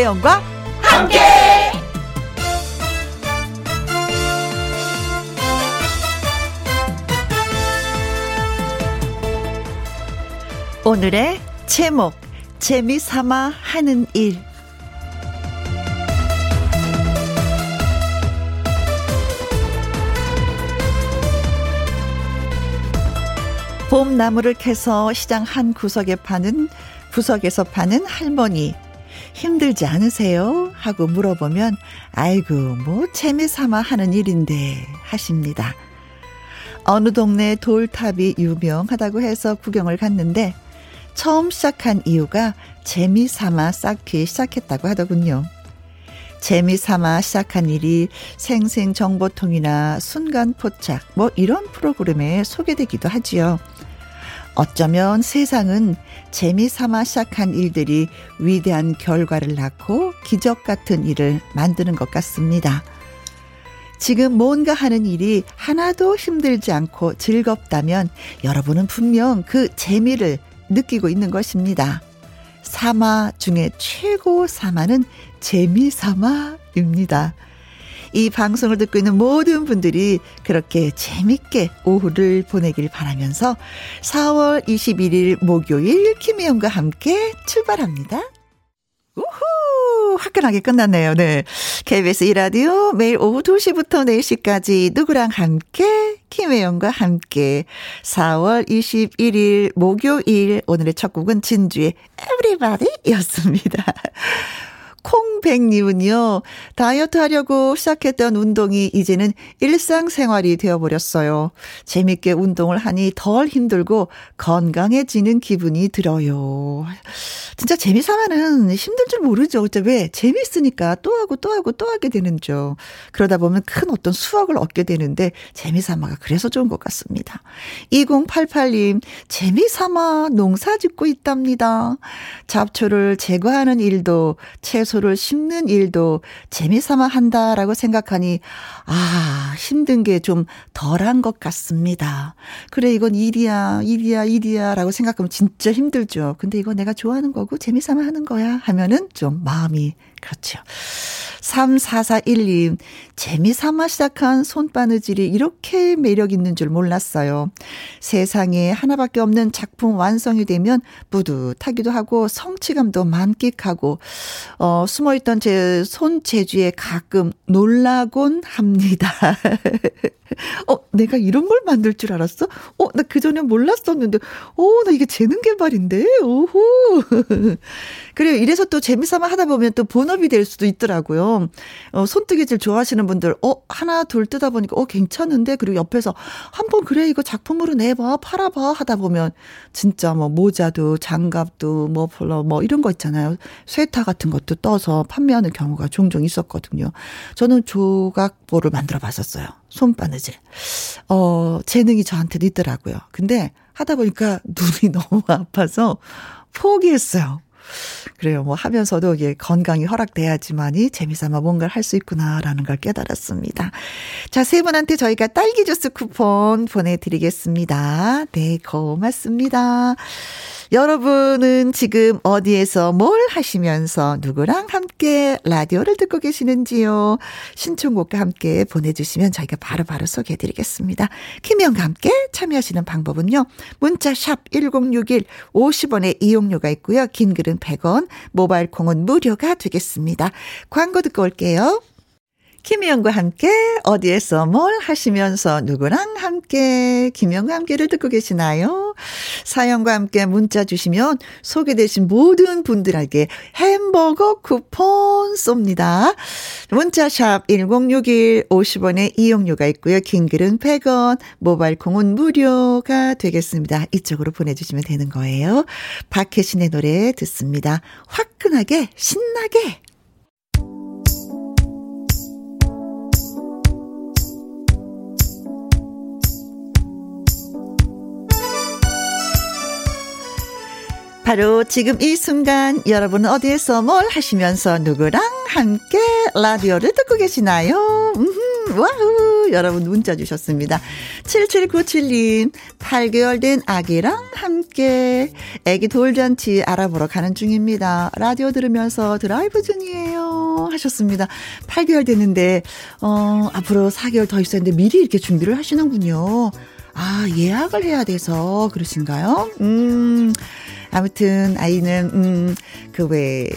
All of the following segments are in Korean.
김혜영과 함께. 오늘의 제목 재미삼아 하는 일 봄나무를 캐서 시장 한 구석에 파는 구석에서 파는 할머니 힘들지 않으세요? 하고 물어보면 아이고 뭐 재미삼아 하는 일인데 하십니다. 어느 동네 돌탑이 유명하다고 해서 구경을 갔는데 처음 시작한 이유가 재미삼아 쌓기 시작했다고 하더군요. 재미삼아 시작한 일이 생생정보통이나 순간포착 뭐 이런 프로그램에 소개되기도 하지요. 어쩌면 세상은 재미삼아 시작한 일들이 위대한 결과를 낳고 기적 같은 일을 만드는 것 같습니다. 지금 뭔가 하는 일이 하나도 힘들지 않고 즐겁다면 여러분은 분명 그 재미를 느끼고 있는 것입니다. 사마 중에 최고 사마는 재미삼아입니다. 이 방송을 듣고 있는 모든 분들이 그렇게 재밌게 오후를 보내길 바라면서 4월 21일 목요일 김혜영과 함께 출발합니다. 우후! 화끈하게 끝났네요. 네. KBS 이라디오 매일 오후 2시부터 4시까지 누구랑 함께 김혜영과 함께 4월 21일 목요일 오늘의 첫 곡은 진주의 Everybody였습니다. 콩백님은요, 다이어트 하려고 시작했던 운동이 이제는 일상생활이 되어버렸어요. 재밌게 운동을 하니 덜 힘들고 건강해지는 기분이 들어요. 진짜 재미삼아는 힘들 줄 모르죠. 왜? 재밌으니까 또 하고 또 하고 또 하게 되는 죠. 그러다 보면 큰 어떤 수확을 얻게 되는데 재미삼아가 그래서 좋은 것 같습니다. 2088님, 재미삼아 농사 짓고 있답니다. 잡초를 제거하는 일도 채소 채소를 심는 일도 재미삼아 한다라고 생각하니, 아, 힘든 게 좀 덜한 것 같습니다. 그래, 이건 일이야, 일이야, 일이야, 라고 생각하면 진짜 힘들죠. 근데 이거 내가 좋아하는 거고 재미삼아 하는 거야 하면은 좀 마음이 그렇죠. 3441님, 재미삼아 시작한 손바느질이 이렇게 매력 있는 줄 몰랐어요. 세상에 하나밖에 없는 작품 완성이 되면 뿌듯하기도 하고 성취감도 만끽하고, 어, 숨어있던 제 손재주에 가끔 놀라곤 합니다. 합니다. 어, 내가 이런 걸 만들 줄 알았어? 어, 나 그전에 몰랐었는데, 어, 나 이게 재능 개발인데? 오호. 그래요. 이래서 또 재미삼아 하다 보면 또 본업이 될 수도 있더라고요. 어, 손뜨개질 좋아하시는 분들, 어, 하나, 둘 뜨다 보니까, 어, 괜찮은데? 그리고 옆에서 한번 그래, 이거 작품으로 내봐, 팔아봐 하다 보면, 진짜 뭐 모자도, 장갑도, 뭐, 뭐 이런 거 있잖아요. 쇠타 같은 것도 떠서 판매하는 경우가 종종 있었거든요. 저는 조각보를 만들어 봤었어요. 손바느질. 어, 재능이 저한테 있더라고요. 근데 하다 보니까 눈이 너무 아파서 포기했어요. 그래요. 뭐 하면서도 이게 건강이 허락돼야지만이 재미삼아 뭔가를 할 수 있구나라는 걸 깨달았습니다. 자, 세 분한테 저희가 딸기 주스 쿠폰 보내드리겠습니다. 네, 고맙습니다. 여러분은 지금 어디에서 뭘 하시면서 누구랑 함께 라디오를 듣고 계시는지요? 신청곡과 함께 보내주시면 저희가 바로바로 바로 소개해드리겠습니다. 김영과 함께 참여하시는 방법은요. 문자 샵 1061, 50원의 이용료가 있고요. 긴 글은 100원, 모바일 콩은 무료가 되겠습니다. 광고 듣고 올게요. 김희영과 함께 어디에서 뭘 하시면서 누구랑 함께 김희영과 함께를 듣고 계시나요? 사연과 함께 문자 주시면 소개되신 모든 분들에게 햄버거 쿠폰 쏩니다. 문자샵 1061 50원의 이용료가 있고요. 긴 글은 100원, 모바일 콩은 무료가 되겠습니다. 이쪽으로 보내주시면 되는 거예요. 박혜신의 노래 듣습니다. 화끈하게 신나게 바로 지금 이 순간 여러분은 어디에서 뭘 하시면서 누구랑 함께 라디오를 듣고 계시나요? 음흠. 와우! 여러분 문자 주셨습니다. 7797님, 8개월 된 아기랑 함께 아기 돌잔치 알아보러 가는 중입니다. 라디오 들으면서 드라이브 중이에요. 하셨습니다. 8개월 됐는데, 어, 앞으로 4개월 더 있었는데 미리 이렇게 준비를 하시는군요. 아, 예약을 해야 돼서 그러신가요? 음, 아무튼 아이는, 음, 그 왜,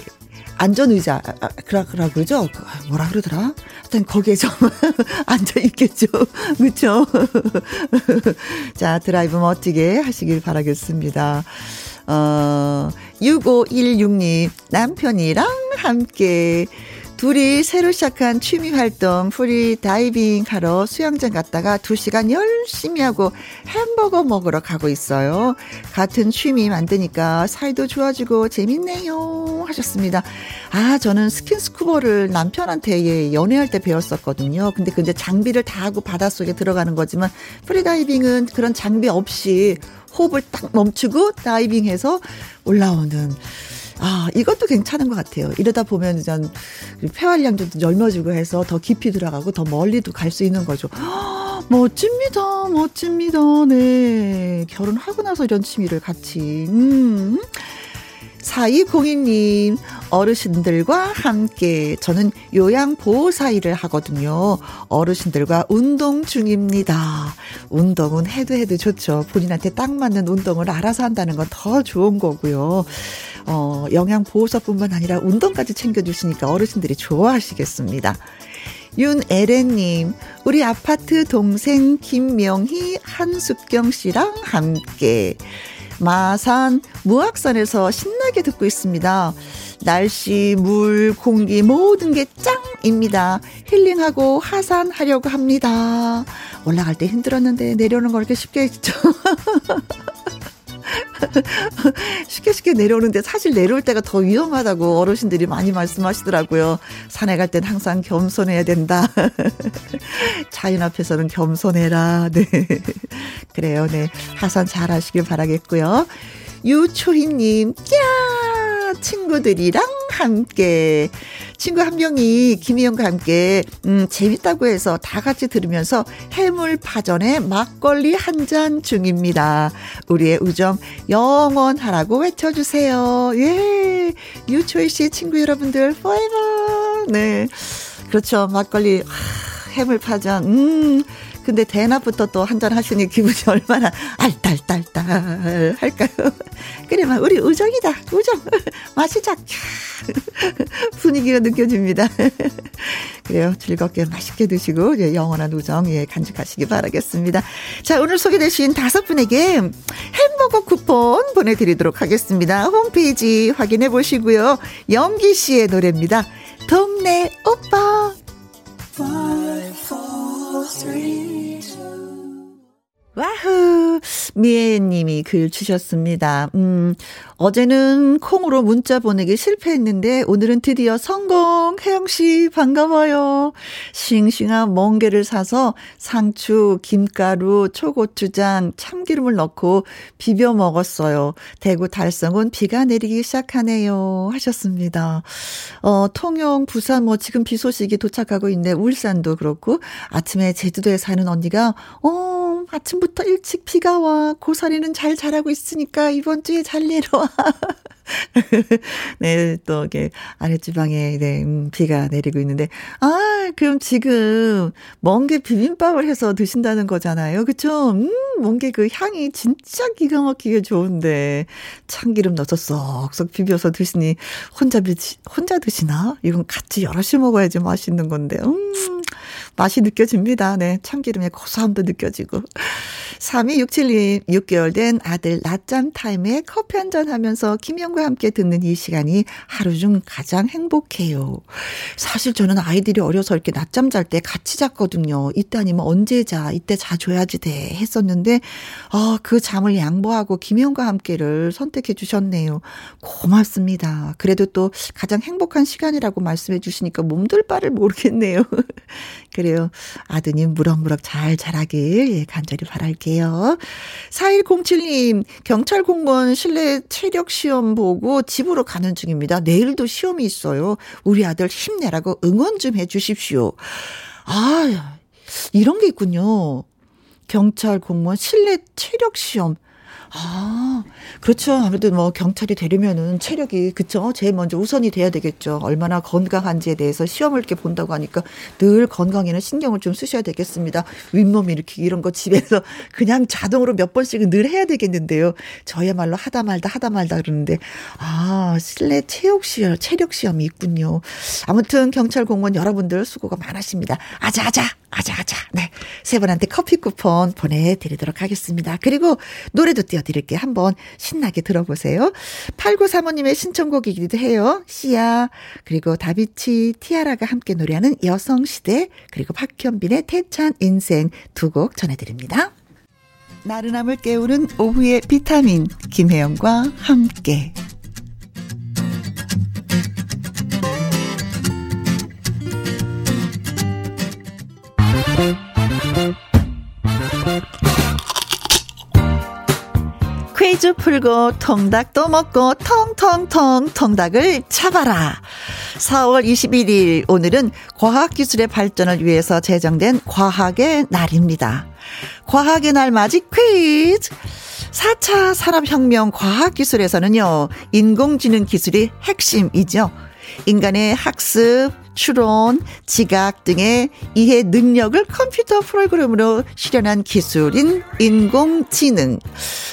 안전의자, 아, 아, 그라, 그라 그러죠? 그, 뭐라 그러더라? 하여튼 거기에 좀 앉아 있겠죠. 그쵸? 자, 드라이브 멋지게 하시길 바라겠습니다. 어, 6516님, 남편이랑 함께 둘이 새로 시작한 취미 활동 프리 다이빙 하러 수영장 갔다가 2시간 열심히 하고 햄버거 먹으러 가고 있어요. 같은 취미 만드니까 사이도 좋아지고 재밌네요. 하셨습니다. 아, 저는 스킨스쿠버를 남편한테 예, 연애할 때 배웠었거든요. 근데 그 이제 장비를 다 하고 바닷속에 들어가는 거지만 프리다이빙은 그런 장비 없이 호흡을 딱 멈추고 다이빙해서 올라오는 아, 이것도 괜찮은 것 같아요. 이러다 보면 이제 폐활량도 넓어지고 해서 더 깊이 들어가고 더 멀리도 갈 수 있는 거죠. 멋집니다. 멋집니다. 네. 결혼하고 나서 이런 취미를 같이. 음. 4202님, 어르신들과 함께 저는 요양보호사 일을 하거든요. 어르신들과 운동 중입니다. 운동은 해도 해도 좋죠. 본인한테 딱 맞는 운동을 알아서 한다는 건 더 좋은 거고요. 어, 영양보호사뿐만 아니라 운동까지 챙겨주시니까 어르신들이 좋아하시겠습니다. 윤에렌님, 우리 아파트 동생 김명희, 한숙경 씨랑 함께 마산 무악산에서 신나게 듣고 있습니다. 날씨, 물, 공기 모든 게 짱입니다. 힐링하고 하산하려고 합니다. 올라갈 때 힘들었는데 내려오는 걸 이렇게 쉽게 했죠. 쉽게 쉽게 내려오는데 사실 내려올 때가 더 위험하다고 어르신들이 많이 말씀하시더라고요. 산에 갈 땐 항상 겸손해야 된다. 자연 앞에서는 겸손해라. 네. 그래요. 네. 하산 잘 하시길 바라겠고요. 유초희님, 야 친구들이랑 함께. 친구 한 명이 김희영과 함께, 음, 재밌다고 해서 다 같이 들으면서 해물 파전에 막걸리 한 잔 중입니다. 우리의 우정 영원하라고 외쳐주세요. 예. 유초희 씨 친구 여러분들, forever. 네. 그렇죠. 막걸리, 하, 해물파전, 음. 근데 대낮부터 또 한잔 하시니 기분이 얼마나 알딸딸딸 할까요? 그래만 우리 우정이다. 우정. 마시자. 분위기가 느껴집니다. 그래요. 즐겁게 맛있게 드시고 영원한 우정 예, 간직하시기 바라겠습니다. 자, 오늘 소개되신 다섯 분에게 햄버거 쿠폰 보내드리도록 하겠습니다. 홈페이지 확인해 보시고요. 영기 씨의 노래입니다. 동네 오빠. 와후! 미애님이 글 주셨습니다. 음, 어제는 콩으로 문자 보내기 실패했는데 오늘은 드디어 성공! 혜영 씨, 반가워요. 싱싱한 멍게를 사서 상추, 김가루, 초고추장, 참기름을 넣고 비벼 먹었어요. 대구 달성은 비가 내리기 시작하네요. 하셨습니다. 어, 통영, 부산 뭐 지금 비 소식이 도착하고 있네. 울산도 그렇고 아침에 제주도에 사는 언니가, 어, 아침 아침부터 일찍 비가 와. 고사리는 잘 자라고 있으니까 이번 주에 잘 내려와. 네, 또, 이게, 아랫지방에, 네, 음, 비가 내리고 있는데, 아, 그럼 지금, 멍게 비빔밥을 해서 드신다는 거잖아요. 그쵸? 음, 멍게 그 향이 진짜 기가 막히게 좋은데, 참기름 넣어서 쏙쏙 비벼서 드시니, 혼자, 혼자 드시나? 이건 같이 여럿이 먹어야지 맛있는 건데, 음, 맛이 느껴집니다. 네, 참기름의 고소함도 느껴지고. 3267님, 6개월 된 아들 낮잠 타임에 커피 한 잔 하면서 김영과 함께 듣는 이 시간이 하루 중 가장 행복해요. 사실 저는 아이들이 어려서 이렇게 낮잠 잘 때 같이 잤거든요. 이때 아니면 언제 자, 이때 자줘야지 돼 했었는데, 어, 그 잠을 양보하고 김영과 함께를 선택해 주셨네요. 고맙습니다. 그래도 또 가장 행복한 시간이라고 말씀해 주시니까 몸둘 바를 모르겠네요. 그래요. 아드님 무럭무럭 잘 자라길 예, 간절히 바랄 게요. 4107님, 경찰 공무원 실내 체력 시험 보고 집으로 가는 중입니다. 내일도 시험이 있어요. 우리 아들 힘내라고 응원 좀 해 주십시오. 아, 이런 게 있군요. 경찰 공무원 실내 체력 시험. 아, 그렇죠. 아무래도 뭐 경찰이 되려면은 체력이 그쵸. 제일 먼저 우선이 돼야 되겠죠. 얼마나 건강한지에 대해서 시험을 이렇게 본다고 하니까 늘 건강에는 신경을 좀 쓰셔야 되겠습니다. 윗몸 일으키기 이런 거 집에서 그냥 자동으로 몇 번씩은 늘 해야 되겠는데요. 저야말로 하다 말다 하다 말다 그러는데 아 실내 체육 시험 체력 시험이 있군요. 아무튼 경찰 공무원 여러분들 수고가 많으십니다. 아자아자 아자아자. 네. 세 분한테 커피 쿠폰 보내드리도록 하겠습니다. 그리고 노래도 띄워드릴게요. 한번 신나게 들어보세요. 8935님의 신청곡이기도 해요. 시아, 그리고 다비치, 티아라가 함께 노래하는 여성시대, 그리고 박현빈의 태찬 인생 두 곡 전해드립니다. 나른함을 깨우는 오후의 비타민, 김혜영과 함께. 퀴즈 풀고 통닭도 먹고 통통통 통닭을 잡아라. 4월 21일 오늘은 과학기술의 발전을 위해서 제정된 과학의 날입니다. 과학의 날 맞이 퀴즈. 4차 산업혁명 과학기술에서는요, 인공지능 기술이 핵심이죠. 인간의 학습, 추론, 지각 등의 이해 능력을 컴퓨터 프로그램으로 실현한 기술인 인공지능.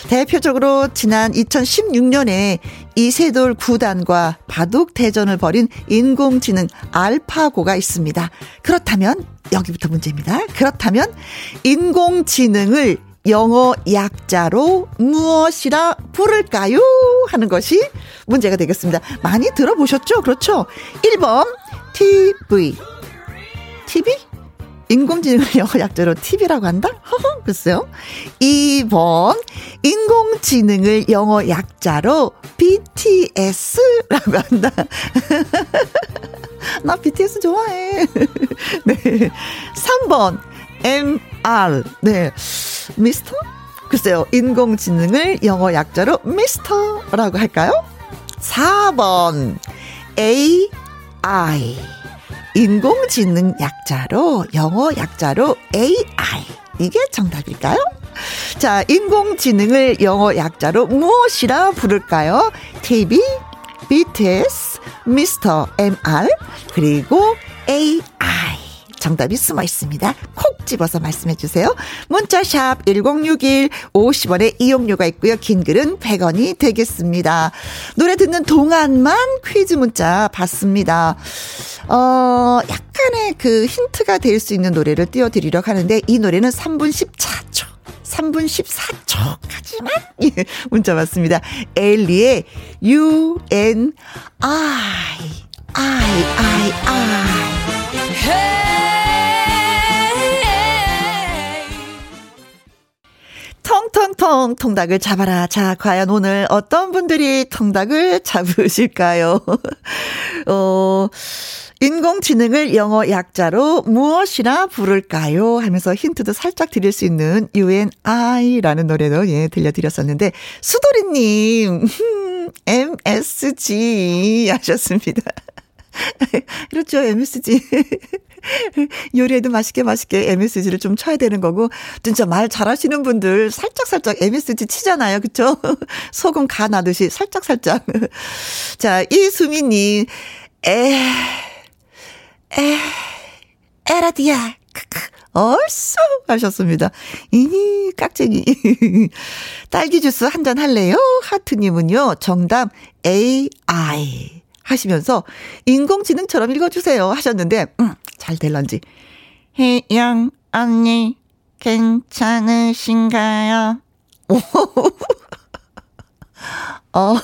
대표적으로 지난 2016년에 이세돌 구단과 바둑 대전을 벌인 인공지능 알파고가 있습니다. 그렇다면 여기부터 문제입니다. 그렇다면 인공지능을 영어 약자로 무엇이라 부를까요? 하는 것이 문제가 되겠습니다. 많이 들어보셨죠? 그렇죠? 1번 TV. TV? 인공지능을 영어 약자로 TV라고 한다? 허허, 글쎄요. 2번, 인공지능을 영어 약자로 BTS라고 한다. 나 BTS 좋아해. 네. 3번, MR. 네. 미스터? 글쎄요. 인공지능을 영어 약자로 미스터라고 할까요? 4번, AI. 인공지능 약자로, 영어 약자로 AI. 이게 정답일까요? 자, 인공지능을 영어 약자로 무엇이라 부를까요? TV, BTS, 미스터 MR, 그리고 AI. 정답이 숨어 있습니다. 콕 집어서 말씀해 주세요. 문자샵 1061 50원의 이용료가 있고요. 긴 글은 100원이 되겠습니다. 노래 듣는 동안만 퀴즈 문자 받습니다. 어, 약간의 그 힌트가 될 수 있는 노래를 띄워드리려고 하는데 이 노래는 3분 14초. 3분 14초까지만 예, 문자 받습니다. 엘리의 U N I I I I 통통통 통닭을 잡아라. 자, 과연 오늘 어떤 분들이 통닭을 잡으실까요? 어, 인공지능을 영어 약자로 무엇이라 부를까요? 하면서 힌트도 살짝 드릴 수 있는 UNI라는 노래도 예, 들려드렸었는데, 수도리님, MSG 하셨습니다. 그렇죠, MSG. 요리에도 맛있게 맛있게 MSG를 좀 쳐야 되는 거고 진짜 말 잘하시는 분들 살짝 살짝 MSG 치잖아요. 그쵸 소금 간 하듯이 살짝 살짝. 자, 이수민 님 에 에, 에라디아. 얼쑤 하셨습니다. 이 깍쟁이. 딸기 주스 한 잔 할래요? 하트님은요, 정답 AI. 하시면서 인공지능처럼 읽어주세요 하셨는데, 음, 잘 될런지. 혜영 언니, 괜찮으신가요? 어,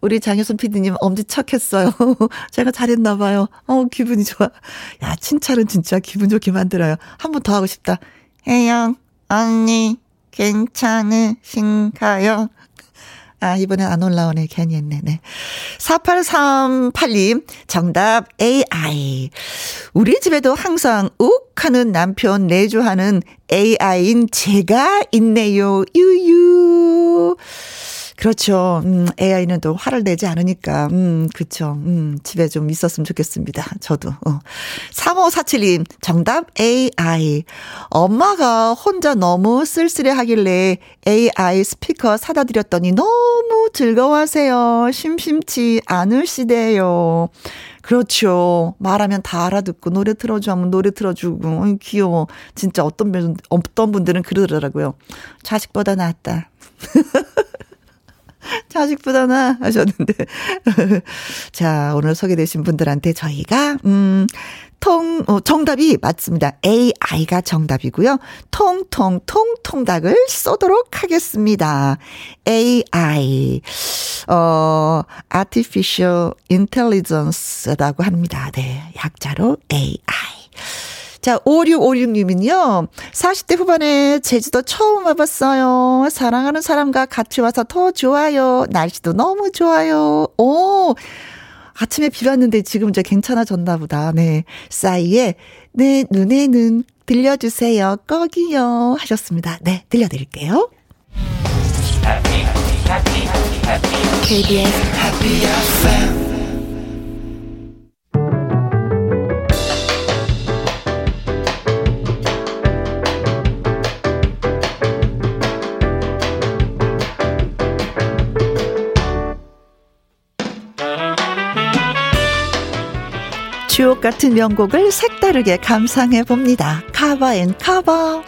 우리 장효순 PD님 엄지척했어요. 제가 잘했나봐요. 어, 기분이 좋아. 야, 칭찬은 진짜 기분 좋게 만들어요. 한 번 더 하고 싶다. 혜영, 언니, 괜찮으신가요? 아, 이번엔 안 올라오네. 괜히 했네. 네. 4838님, 정답 AI. 우리 집에도 항상 욱 하는 남편 내조하는 AI인 제가 있네요. 유유. 그렇죠. 음, AI는 또 화를 내지 않으니까. 음, 그쵸. 음, 집에 좀 있었으면 좋겠습니다. 저도. 어. 3547님, 정답 AI. 엄마가 혼자 너무 쓸쓸해 하길래 AI 스피커 사다 드렸더니 너무 즐거워하세요. 심심치 않으시대요. 그렇죠. 말하면 다 알아듣고 노래 틀어줘 하면 노래 틀어주고 어이, 귀여워. 진짜 어떤 분 어떤 분들은 그러더라고요. 자식보다 낫다. 자식보다 나 하셨는데. 자, 오늘 소개되신 분들한테 저희가, 음, 통, 어, 정답이 맞습니다. AI가 정답이고요. 통통, 통통닭을 쏘도록 하겠습니다. AI, 어, Artificial Intelligence라고 합니다. 네, 약자로 AI. 자, 5656님은요, 40대 후반에 제주도 처음 와봤어요. 사랑하는 사람과 같이 와서 더 좋아요. 날씨도 너무 좋아요. 오! 아침에 비 왔는데 지금 이제 괜찮아졌나 보다. 네. 싸이의 내 눈에는 들려주세요. 꺼기요. 하셨습니다. 네. 들려드릴게요. KBS Happy FM 주옥 같은 명곡을 색다르게 감상해 봅니다. Cover and cover.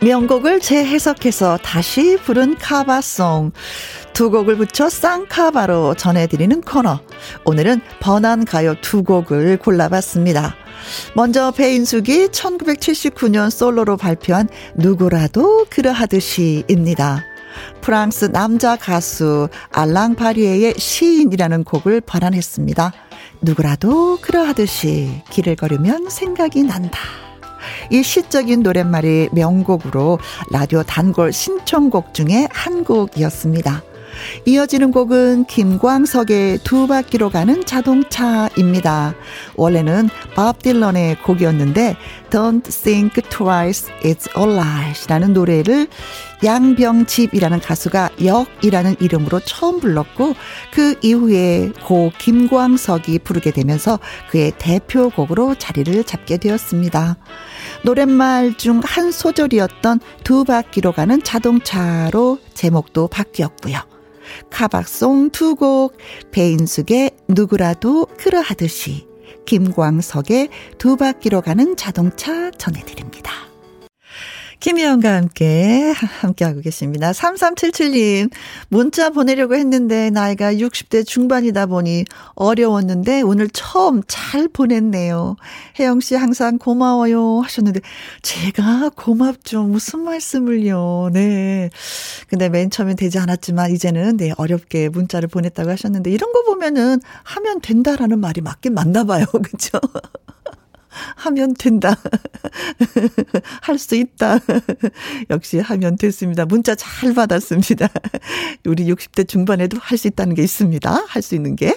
명곡을 재해석해서 다시 부른 cover song. 두 곡을 붙여 쌍cover로 전해드리는 코너. 오늘은 번안 가요 두 곡을 골라봤습니다. 먼저 배인숙이 1979년 솔로로 발표한 누구라도 그러하듯이입니다. 프랑스 남자 가수 알랑 파리에의 시인이라는 곡을 발안했습니다. 누구라도 그러하듯이 길을 걸으면 생각이 난다. 이 시적인 노랫말이 명곡으로 라디오 단골 신청곡 중에 한 곡이었습니다. 이어지는 곡은 김광석의 두 바퀴로 가는 자동차입니다. 원래는 밥 딜런의 곡이었는데 Don't Think Twice, It's Alright 라는 노래를 양병집이라는 가수가 역이라는 이름으로 처음 불렀고 그 이후에 고 김광석이 부르게 되면서 그의 대표곡으로 자리를 잡게 되었습니다. 노랫말 중 한 소절이었던 두 바퀴로 가는 자동차로 제목도 바뀌었고요. 카박송 두 곡, 배인숙의 누구라도 그러하듯이, 김광석의 두 바퀴로 가는 자동차 전해드립니다. 김희영과 함께, 함께하고 계십니다. 3377님, 문자 보내려고 했는데, 나이가 60대 중반이다 보니 어려웠는데, 오늘 처음 잘 보냈네요. 혜영씨 항상 고마워요. 하셨는데, 제가 고맙죠. 무슨 말씀을요. 네. 근데 맨 처음엔 되지 않았지만, 이제는, 네, 어렵게 문자를 보냈다고 하셨는데, 이런 거 보면은 하면 된다라는 말이 맞긴 맞나 봐요. 그쵸? 하면 된다. 할 수 있다. 역시 하면 됐습니다. 문자 잘 받았습니다. 우리 60대 중반에도 할 수 있다는 게 있습니다. 할 수 있는 게.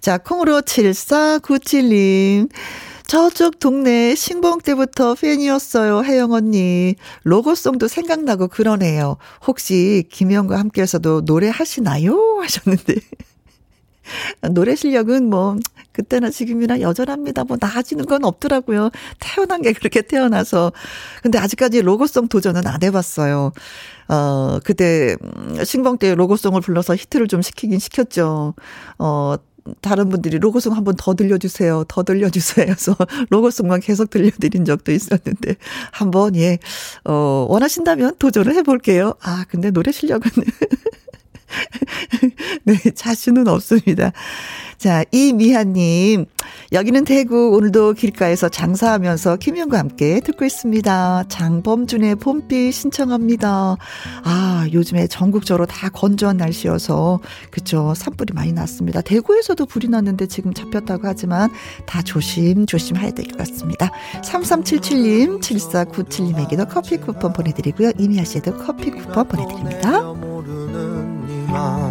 자, 콩으로 7497님. 저쪽 동네 신봉 때부터 팬이었어요, 혜영 언니. 로고송도 생각나고 그러네요. 혹시 김영과 함께해서도 노래 하시나요? 하셨는데. 노래 실력은 뭐 그때나 지금이나 여전합니다. 뭐 나아지는 건 없더라고요. 태어난 게 그렇게 태어나서. 근데 아직까지 로고송 도전은 안 해봤어요. 어, 그때 신봉 때 로고송을 불러서 히트를 좀 시키긴 시켰죠. 어, 다른 분들이 로고송 한 번 더 들려주세요. 더 들려주세요. 해서 로고송만 계속 들려드린 적도 있었는데, 한번, 예, 어, 원하신다면 도전을 해볼게요. 아, 근데 노래 실력은 네, 자신은 없습니다. 자, 이미하님. 여기는 대구. 오늘도 길가에서 장사하면서 김현과 함께 듣고 있습니다. 장범준의 봄비 신청합니다. 아, 요즘에 전국적으로 다 건조한 날씨여서, 그쵸. 산불이 많이 났습니다. 대구에서도 불이 났는데 지금 잡혔다고 하지만 다 조심조심 해야 될 것 같습니다. 3377님, 7497님에게도 커피 쿠폰 보내드리고요. 이미하 씨에도 커피 쿠폰 보내드립니다. 봐.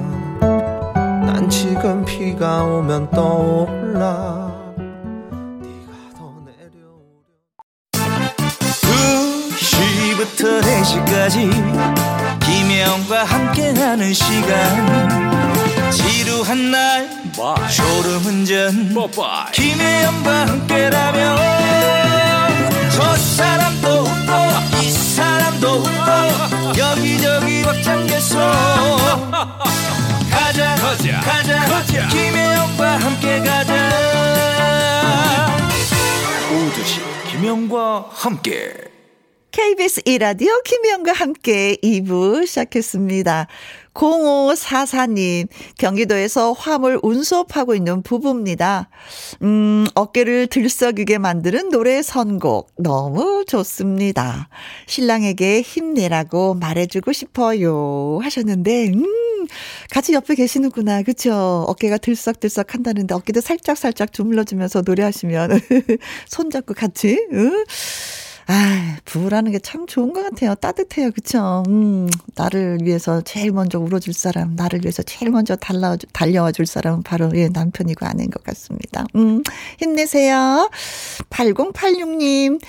난 지금 비가 오면 떠올라 네가 더 내려오면. 2시부터 그 4시까지 김혜영과 함께하는 시간 지루한 날 Bye. 졸음운전 Bye. 김혜영과 함께라면 함께 KBS 이라디오 김혜영과 함께 2부 시작했습니다. 0544님, 경기도에서 화물 운송하고 있는 부부입니다. 음, 어깨를 들썩이게 만드는 노래 선곡. 너무 좋습니다. 신랑에게 힘내라고 말해주고 싶어요. 하셨는데, 음, 같이 옆에 계시는구나. 그쵸? 어깨가 들썩들썩 한다는데 어깨도 살짝살짝 주물러주면서 노래하시면 손잡고 같이, 응? 아, 부부라는 게 참 좋은 것 같아요. 따뜻해요. 그쵸? 음, 나를 위해서 제일 먼저 울어줄 사람, 나를 위해서 제일 먼저 달라, 달려와 줄 사람은 바로 예, 남편이고 아내인 것 같습니다. 음, 힘내세요. 8086님.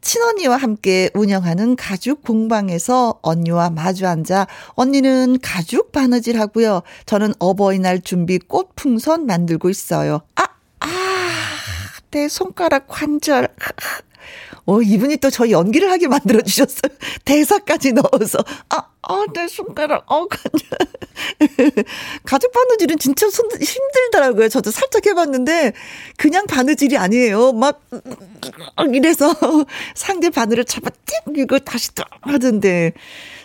친언니와 함께 운영하는 가죽 공방에서 언니와 마주 앉아 언니는 가죽 바느질 하고요. 저는 어버이날 준비 꽃풍선 만들고 있어요. 아, 아, 내 손가락 관절. 어, 이분이 또 저 연기를 하게 만들어주셨어요. 대사까지 넣어서. 아, 아, 내 손가락, 어, 가죽 바느질은 진짜 손, 힘들더라고요. 저도 살짝 해봤는데, 그냥 바느질이 아니에요. 막, 이래서 상대 바늘을 잡아 띵! 이거 다시 또 하던데.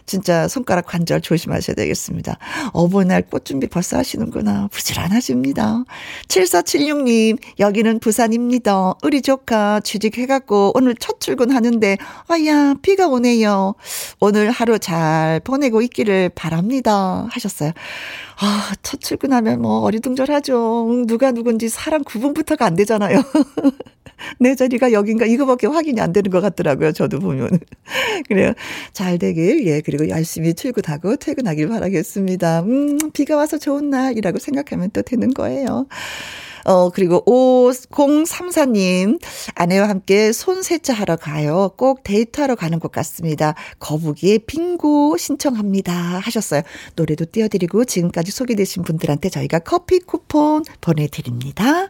진짜 손가락 관절 조심하셔야 되겠습니다. 어버이날 꽃 준비 벌써 하시는구나. 부지런하십니다. 7476님, 여기는 부산입니다. 우리 조카 취직해갖고 오늘 첫 출근하는데, 아야, 비가 오네요. 오늘 하루 잘 보내고 있기를 바랍니다. 하셨어요. 아, 첫 출근하면 뭐 어리둥절하죠. 누가 누군지 사람 구분부터가 안 되잖아요. 내 자리가 여긴가 이거밖에 확인이 안 되는 것 같더라고요. 저도 보면. 그래요. 잘 되길, 예, 그리고 열심히 출근하고 퇴근하길 바라겠습니다. 음, 비가 와서 좋은 날이라고 생각하면 또 되는 거예요. 어, 그리고 5034님, 아내와 함께 손 세차하러 가요. 꼭 데이트하러 가는 것 같습니다. 거북이의 빙고 신청합니다. 하셨어요. 노래도 띄워드리고 지금까지 소개되신 분들한테 저희가 커피 쿠폰 보내드립니다.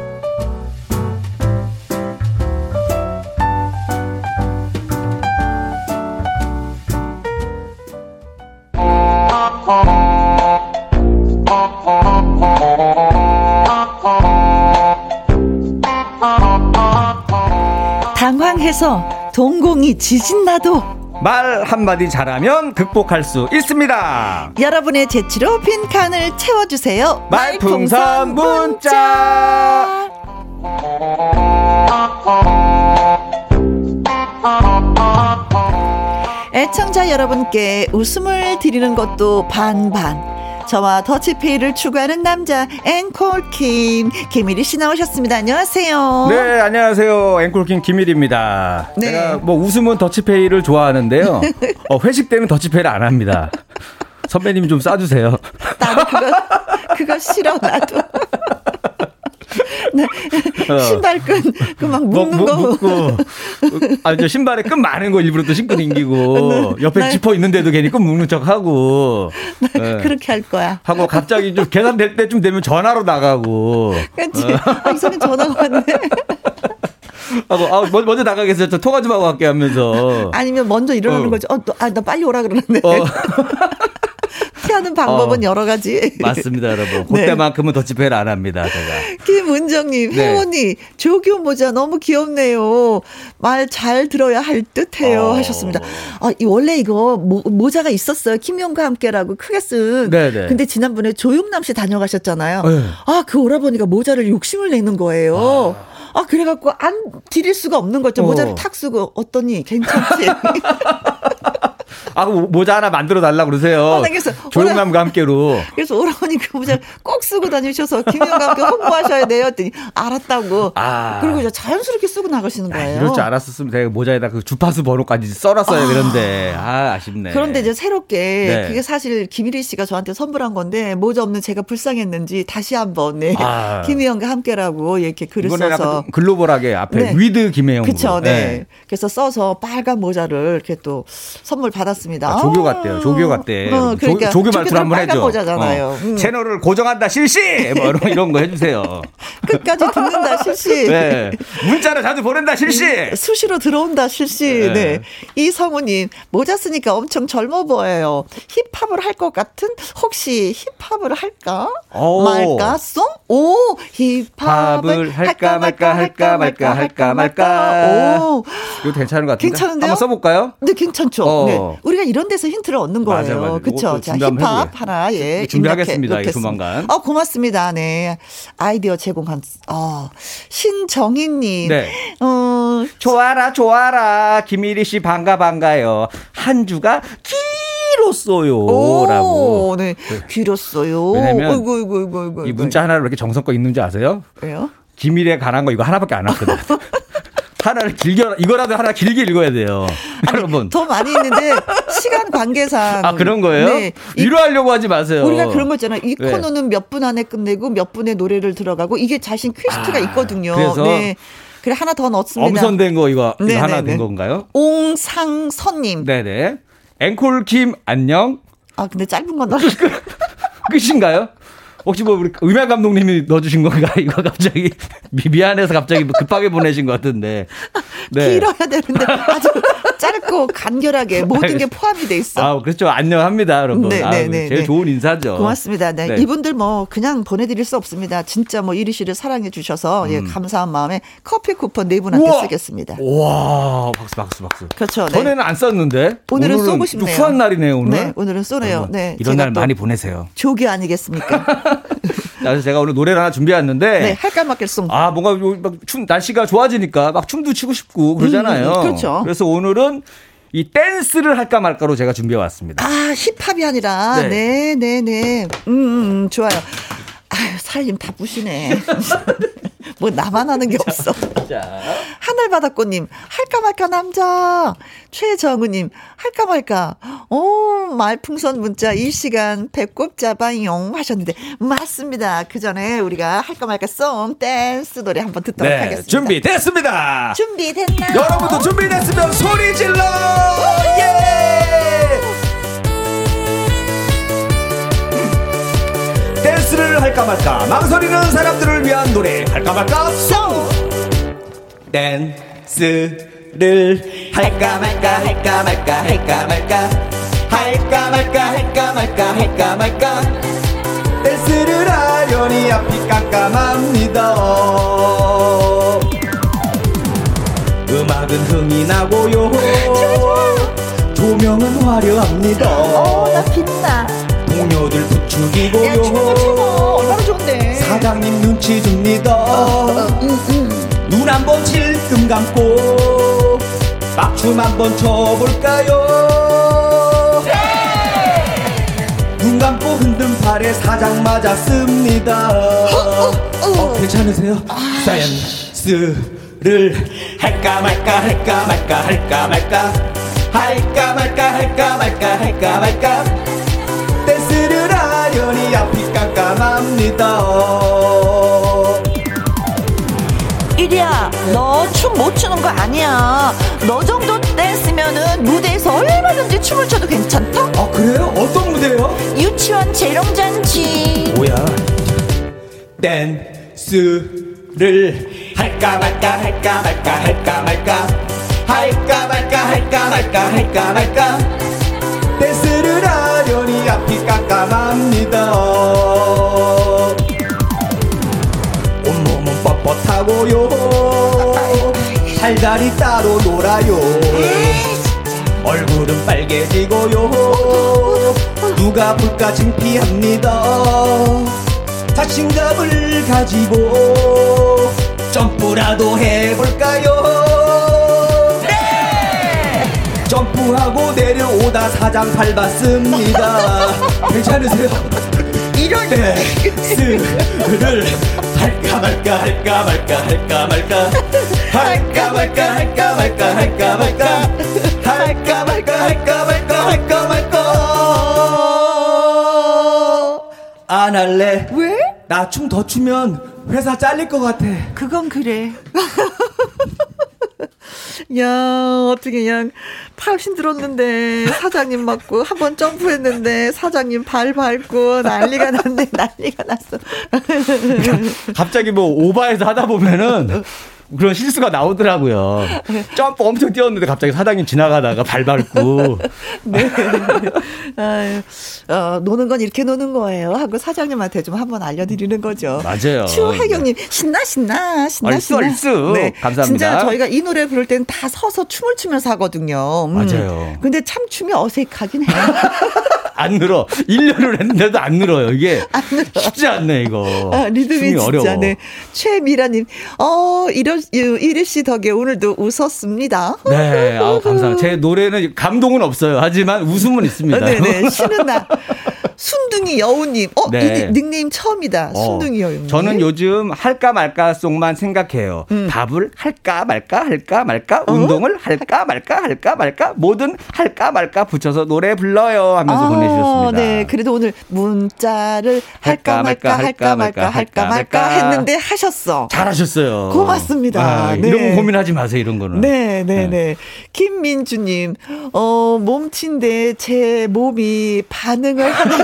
해서 동공이 지진나도 말 한마디 잘하면 극복할 수 있습니다. 여러분의 재치로 빈칸을 채워주세요. 말풍선 문자. 애청자 여러분께 웃음을 드리는 것도 반반. 저와 더치페이를 추구하는 남자 앵콜킴 김일희 씨 나오셨습니다. 안녕하세요. 네, 안녕하세요. 앵콜킹 김일입니다. 네. 제가 뭐 웃으면 더치페이를 좋아하는데요. 어, 회식 때는 더치페이를 안 합니다. 선배님 좀 싸주세요. 나도 그거 그거 싫어 나도. 네. 어. 신발끈 그막 뭐, 묶는 뭐, 거. 묶고. 아, 저 신발에 끈 많은 거 일부러 또 신고 댕기고. 옆에 네. 지퍼 있는데도 괜히 끈 묶는 척 하고. 예. 그렇게 할 거야. 하고 갑자기 좀 계산될 때쯤 되면 전화로 나가고. 그렇지. 아, 이 사람 전화가 왔네. 하고, 아, 먼- 먼저 나가겠어요. 저 통화 좀 하고 갈게 하면서. 아니면 먼저 일어나는 어. 거죠. 어, 너, 아, 나 빨리 오라 그러는데. 어. 피하는 방법은 어. 여러 가지. 맞습니다, 여러분. 네. 그때만큼은 더치페이를 안 합니다, 제가. 김은정님, 네. 혜원이, 조교 모자 너무 귀엽네요. 말 잘 들어야 할 듯해요. 어. 하셨습니다. 아, 이 원래 이거 모, 모자가 있었어요. 김용과 함께라고 크게 쓴. 네네. 근데 지난번에 조용남 씨 다녀가셨잖아요. 네. 아, 그 오라버니가 모자를 욕심을 내는 거예요. 아, 그래갖고 안 드릴 수가 없는 거죠. 어. 모자를 탁 쓰고 어떠니 괜찮지? 아, 그 모자 하나 만들어 달라 그러세요. 어, 나 그래서 조용남과 함께로. 그래서 오라버니 그 모자 꼭 쓰고 다니셔서 김영과 함께 홍보하셔야 돼요. 했더니 알았다고. 아. 그리고 이제 자연스럽게 쓰고 나가시는 아, 거예요. 이럴 줄 알았었으면 제가 모자에다 그 주파수 번호까지 써놨어야 되는데. 아, 아쉽네. 그런데 이제 새롭게 네. 그게 사실 김일희 씨가 저한테 선물한 건데 모자 없는 제가 불쌍했는지 다시 한번 네. 아. 김희영과 함께라고 이렇게 글을 써서 좀 글로벌하게 앞에 네. with 김혜영. 그쵸, 네. 그래서 써서 빨간 모자를 이렇게 또 선물 받았습니다. 아, 조교 같대요. 조교 같대. 어, 그러니까 조, 교 조교들은 한번 해줘. 어. 음. 채널을 고정한다 실시. 뭐 이런, 이런 거 해주세요. 끝까지 듣는다 실시. 네. 문자를 자주 보낸다 실시. 수시로 들어온다 실시. 네. 네. 이성우님 모자 쓰니까 엄청 젊어 보여요. 힙합을 할 것 같은 혹시 힙합을 할까 오. 말까 송? 오 힙합을 할까 말까 할까 말까 할까 말까. 오. 이거 괜찮은 것 같은데. 괜찮은데요? 한번 써볼까요? 네 괜찮죠. 어. 네. 우리가 이런 데서 힌트를 얻는 거예요. 맞아, 맞아. 그렇죠. 자 힙합. 하나 예 준비하겠습니다, 이거 조만간. 어 고맙습니다. 네 아이디어 제공한 어 신정희님. 네. 어 좋아라 좋아라 김일희 씨 반가 반가요 한 주가 길었어요 라고 오, 네. 길었어요. 왜냐면 어이구, 어이구, 어이구, 이 문자 하나로 이렇게 정성껏 읽는 줄 아세요? 왜요? 김일에 관한 거 이거 하나밖에 안 왔거든 하나를 길게 이거라도 하나 길게 읽어야 돼요 여러분 더 많이 있는데 시간 관계상 아 그런 거예요? 네. 이- 위로하려고 하지 마세요 우리가 그런 거 있잖아요. 이 네. 코너는 몇 분 안에 끝내고 몇 분의 노래를 들어가고 이게 자신 퀘스트가 아, 있거든요. 그래서 네. 그래 하나 더 넣습니다. 엄선된 거 이거, 이거 네, 하나 네, 된 네. 건가요? 옹상선님. 네네 앵콜 김 안녕 아 근데 짧은 건 넣어. 끝인가요? 혹시 뭐 우리 음향 감독님이 넣어주신 건가? 이거 갑자기 미- 미안해서 갑자기 뭐 급하게 보내신 것 같은데. 네. 길어야 되는데 아주 짧고 간결하게 모든 게 포함이 돼 있어. 아, 그렇죠. 안녕합니다, 여러분. 네, 아, 네, 네, 제일 네. 좋은 인사죠. 고맙습니다. 네. 네. 이분들 뭐 그냥 보내드릴 수 없습니다. 진짜 뭐 이리 씨를 사랑해 주셔서 예, 감사한 마음에 커피 쿠폰 네 분한테 음. 우와! 쓰겠습니다. 와, 박수, 박수, 박수. 그렇죠. 네. 전에는 안 썼는데. 오늘은 쏘고 좀 싶네요. 후한 날이네요, 오늘. 네, 오늘은 쏘네요. 네, 이런 날또 많이 보내세요. 조교 아니겠습니까? 자, 그래서 제가 오늘 노래를 하나 준비했는데. 네, 할까 말겠송. 아, 뭔가 요- 막 춤, 날씨가 좋아지니까 막 춤도 추고 싶고 그러잖아요. 음, 그렇죠. 그래서 오늘은 이 댄스를 할까 말까로 제가 준비해 왔습니다. 아, 힙합이 아니라, 네, 네. 네, 네. 음, 음, 음, 좋아요. 아유, 살림 다 부시네. 뭐 나만 하는 게 없어. 자. 하늘바다꽃님, 할까 말까 남자. 최정우님, 할까 말까. 오, 말풍선 문자 이 시간 배꼽 잡아용 하셨는데, 맞습니다. 그 전에 우리가 할까 말까 송 댄스 노래 한번 듣도록 네, 하겠습니다. 준비됐습니다. 준비됐나? 여러분도 준비됐으면 소리 질러! 예! 댄스를 할까 말까 망설이는 사람들을 위한 노래 할까 말까. 송! 댄스를 할까 말까 할까 말까 할까 말까 할까 말까 할까 말까 할까 말까. 댄스를 하려니 앞이 깜깜합니다. 음악은 흥이 나고요. 조명은 화려합니다. 어, 나 빛나. 동료들 야, 춤을 부추기고요 추고. 얼마나 좋은데. 사장님 눈치 줍니다 눈한번 질끔 감고 막춤 한번 춰볼까요 눈 감고 흔든 팔에 사장 맞았습니다. 어, 괜찮으세요? 사이언스를 할까 말까 할까 말까 할까 말까 할까 말까 할까 말까 할까 말까 하려니 앞이 깜깜합니다. 이리야, 너 춤 못 추는 거 아니야. 너 정도 댄스면은 무대에서 얼마든지 춤을 춰도 괜찮다? 아 그래요? 어떤 무대요? 유치원 재롱잔치. 뭐야? 댄스를 할까 말까 할까 말까 할까 말까 할까 말까 할까 말까 할까 말까 댄스 를 하려니 앞이 깜깜합니다. 온몸은 뻣뻣하고요 팔다리 따로 놀아요. 얼굴은 빨개지고요 누가 볼까 창피합니다. 자신감을 가지고 점프라도 해볼까요? 네 점프하고 내려오다 사장 밟았습니다. 괜찮으세요? 이럴 때 스를 할까 말까 할까 말까 할까 말까. 할까 말까 할까 말까 할까 말까. 할까 말까 할까 말까 할까 말까. 안 할래? 왜? 나 춤 더 추면 회사 잘릴 것 같아. 그건 그래. 야, 어떻게 그냥 팔 힘 들었는데 사장님 맞고 한 번 점프했는데 사장님 발 밟고 난리가 났네. 난리가 났어. 갑자기 뭐 오바해서 하다 보면은 그런 실수가 나오더라고요. 점프 엄청 뛰었는데 갑자기 사장님 지나가다가 발 밟고. 네. 아유, 어, 노는 건 이렇게 노는 거예요. 하고 사장님한테 좀 한번 알려드리는 거죠. 맞아요. 추혜경님 신나 신나 신나 얼쑤, 신나. 네. 얼쑤. 감사합니다. 진짜 저희가 이 노래 부를 때는 다 서서 춤을 추면서 하거든요. 음. 맞아요. 근데 참 춤이 어색하긴 해요. 안 늘어. 1년을 했는데도 안 늘어요. 이게 쉽지 않네, 이거. 아, 리듬이 춤이 진짜 어려워. 네. 최미라님, 어 이런 이리 씨 덕에 오늘도 웃었습니다. 네, 아우, 감사합니다. 제 노래는 감동은 없어요. 하지만 웃음은 있습니다. 어, 네네 쉬는 날. 순둥이 여우님, 어 네. 이 닉네임 처음이다. 어, 순둥이 여우님. 저는 요즘 할까 말까 송만 생각해요. 음. 밥을 할까 말까 할까 말까 어? 운동을 할까 말까 할까 말까 뭐든 할까 말까 붙여서 노래 불러요 하면서 아, 보내주셨습니다. 네, 그래도 오늘 문자를 할까 말까 할까 말까 할까 말까 했는데 하셨어. 잘하셨어요. 고맙습니다. 아, 네. 이런 거 고민하지 마세요. 이런 거는. 네, 네, 네. 김민주님, 어, 몸친데 제 몸이 반응을 하네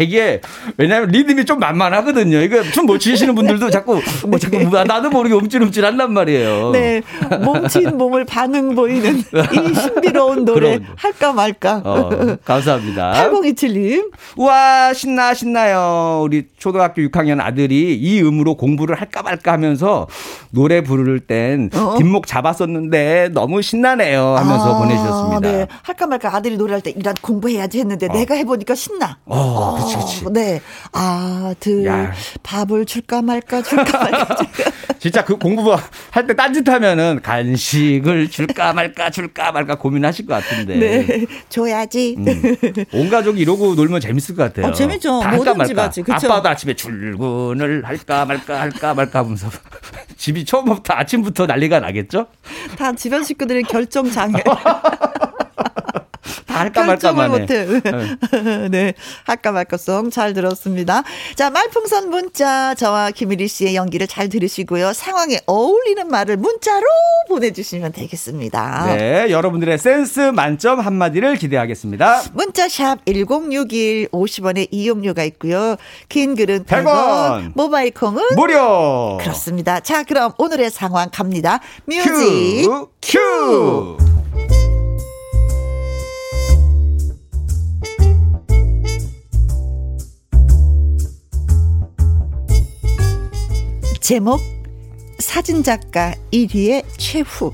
이게 왜냐하면 리듬이 좀 만만하거든요. 이거 춤 못 추시는 분들도 자꾸 뭐 자꾸 뭐 나도 모르게 움찔움찔한단 말이에요. 네, 몸친 몸을 반응 보이는 이 신비로운 노래. 할까 말까. 어, 감사합니다. 8027님, 우와 신나 신나요. 우리 초등학교 6학년 아들이 이 음으로 공부를 할까 말까 하면서 노래 부를 땐 어? 뒷목 잡았었는데 너무 신나네요 하면서 아, 보내주셨습니다. 네. 할까 말까 아들이 노래할 때 이란 공부해야지 했는데 내가 해보니까 신나. 어, 그치, 그치. 네. 아 들 야. 밥을 줄까 말까 줄까 말까. 진짜 그 공부 할 때 딴짓하면은 간식을 줄까 말까 줄까 말까 고민하실 것 같은데. 네. 줘야지. 음. 온 가족이 이러고 놀면 재밌을 것 같아요. 어, 재밌죠. 말까. 집안지, 그쵸? 아빠도 아침에 출근을 할까 말까 할까 말까 하면서 집이 처음부터 아침부터 난리가 나겠죠? 다 집안 식구들의 결정 장애. 다 할까 해. 못해. 네. 할까 말까송 잘 들었습니다. 자, 말풍선 문자 저와 김일희 씨의 연기를 잘 들으시고요. 상황에 어울리는 말을 문자로 보내주시면 되겠습니다. 네, 여러분들의 센스 만점 한마디를 기대하겠습니다. 문자샵 1061 50원의 이용료가 있고요. 긴 글은 100원. 100원. 모바일 콩은 무료. 그렇습니다. 자, 그럼 오늘의 상황 갑니다. music cue. cue. 제목 사진작가 1위의 최후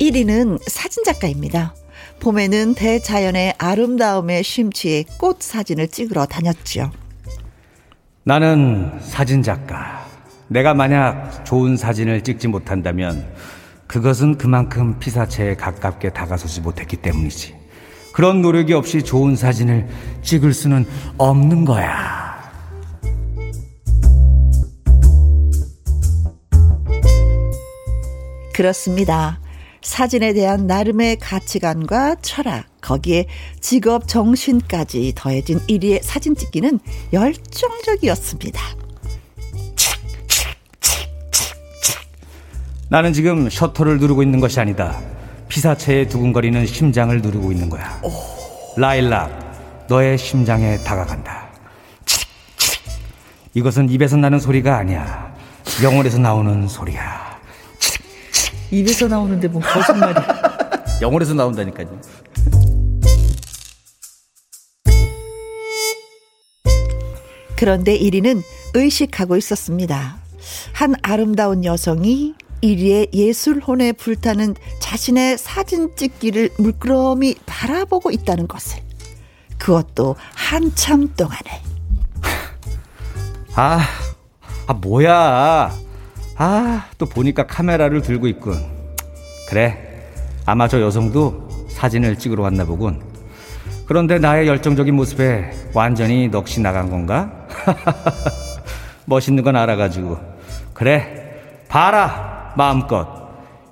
1위는 사진작가입니다. 봄에는 대자연의 아름다움에 심취해 꽃 사진을 찍으러 다녔죠. 나는 사진 작가. 내가 만약 좋은 사진을 찍지 못한다면 그것은 그만큼 피사체에 가깝게 다가서지 못했기 때문이지. 그런 노력이 없이 좋은 사진을 찍을 수는 없는 거야. 그렇습니다. 사진에 대한 나름의 가치관과 철학, 거기에 직업 정신까지 더해진 1위의 사진 찍기는 열정적이었습니다. 나는 지금 셔터를 누르고 있는 것이 아니다. 피사체의 두근거리는 심장을 누르고 있는 거야. 라일락, 너의 심장에 다가간다. 이것은 입에서 나는 소리가 아니야. 영혼에서 나오는 소리야. 입에서 나오는데 뭐 거짓말이야. 영혼에서 나온다니까요. 그런데 1위는 의식하고 있었습니다. 한 아름다운 여성이 1위의 예술혼에 불타는 자신의 사진 찍기를 물끄러미 바라보고 있다는 것을. 그것도 한참 동안을. 아, 아, 뭐야. 아, 또 보니까 카메라를 들고 있군. 그래. 아마 저 여성도 사진을 찍으러 왔나 보군. 그런데 나의 열정적인 모습에 완전히 넋이 나간 건가? 멋있는 건 알아가지고. 그래. 봐라. 마음껏.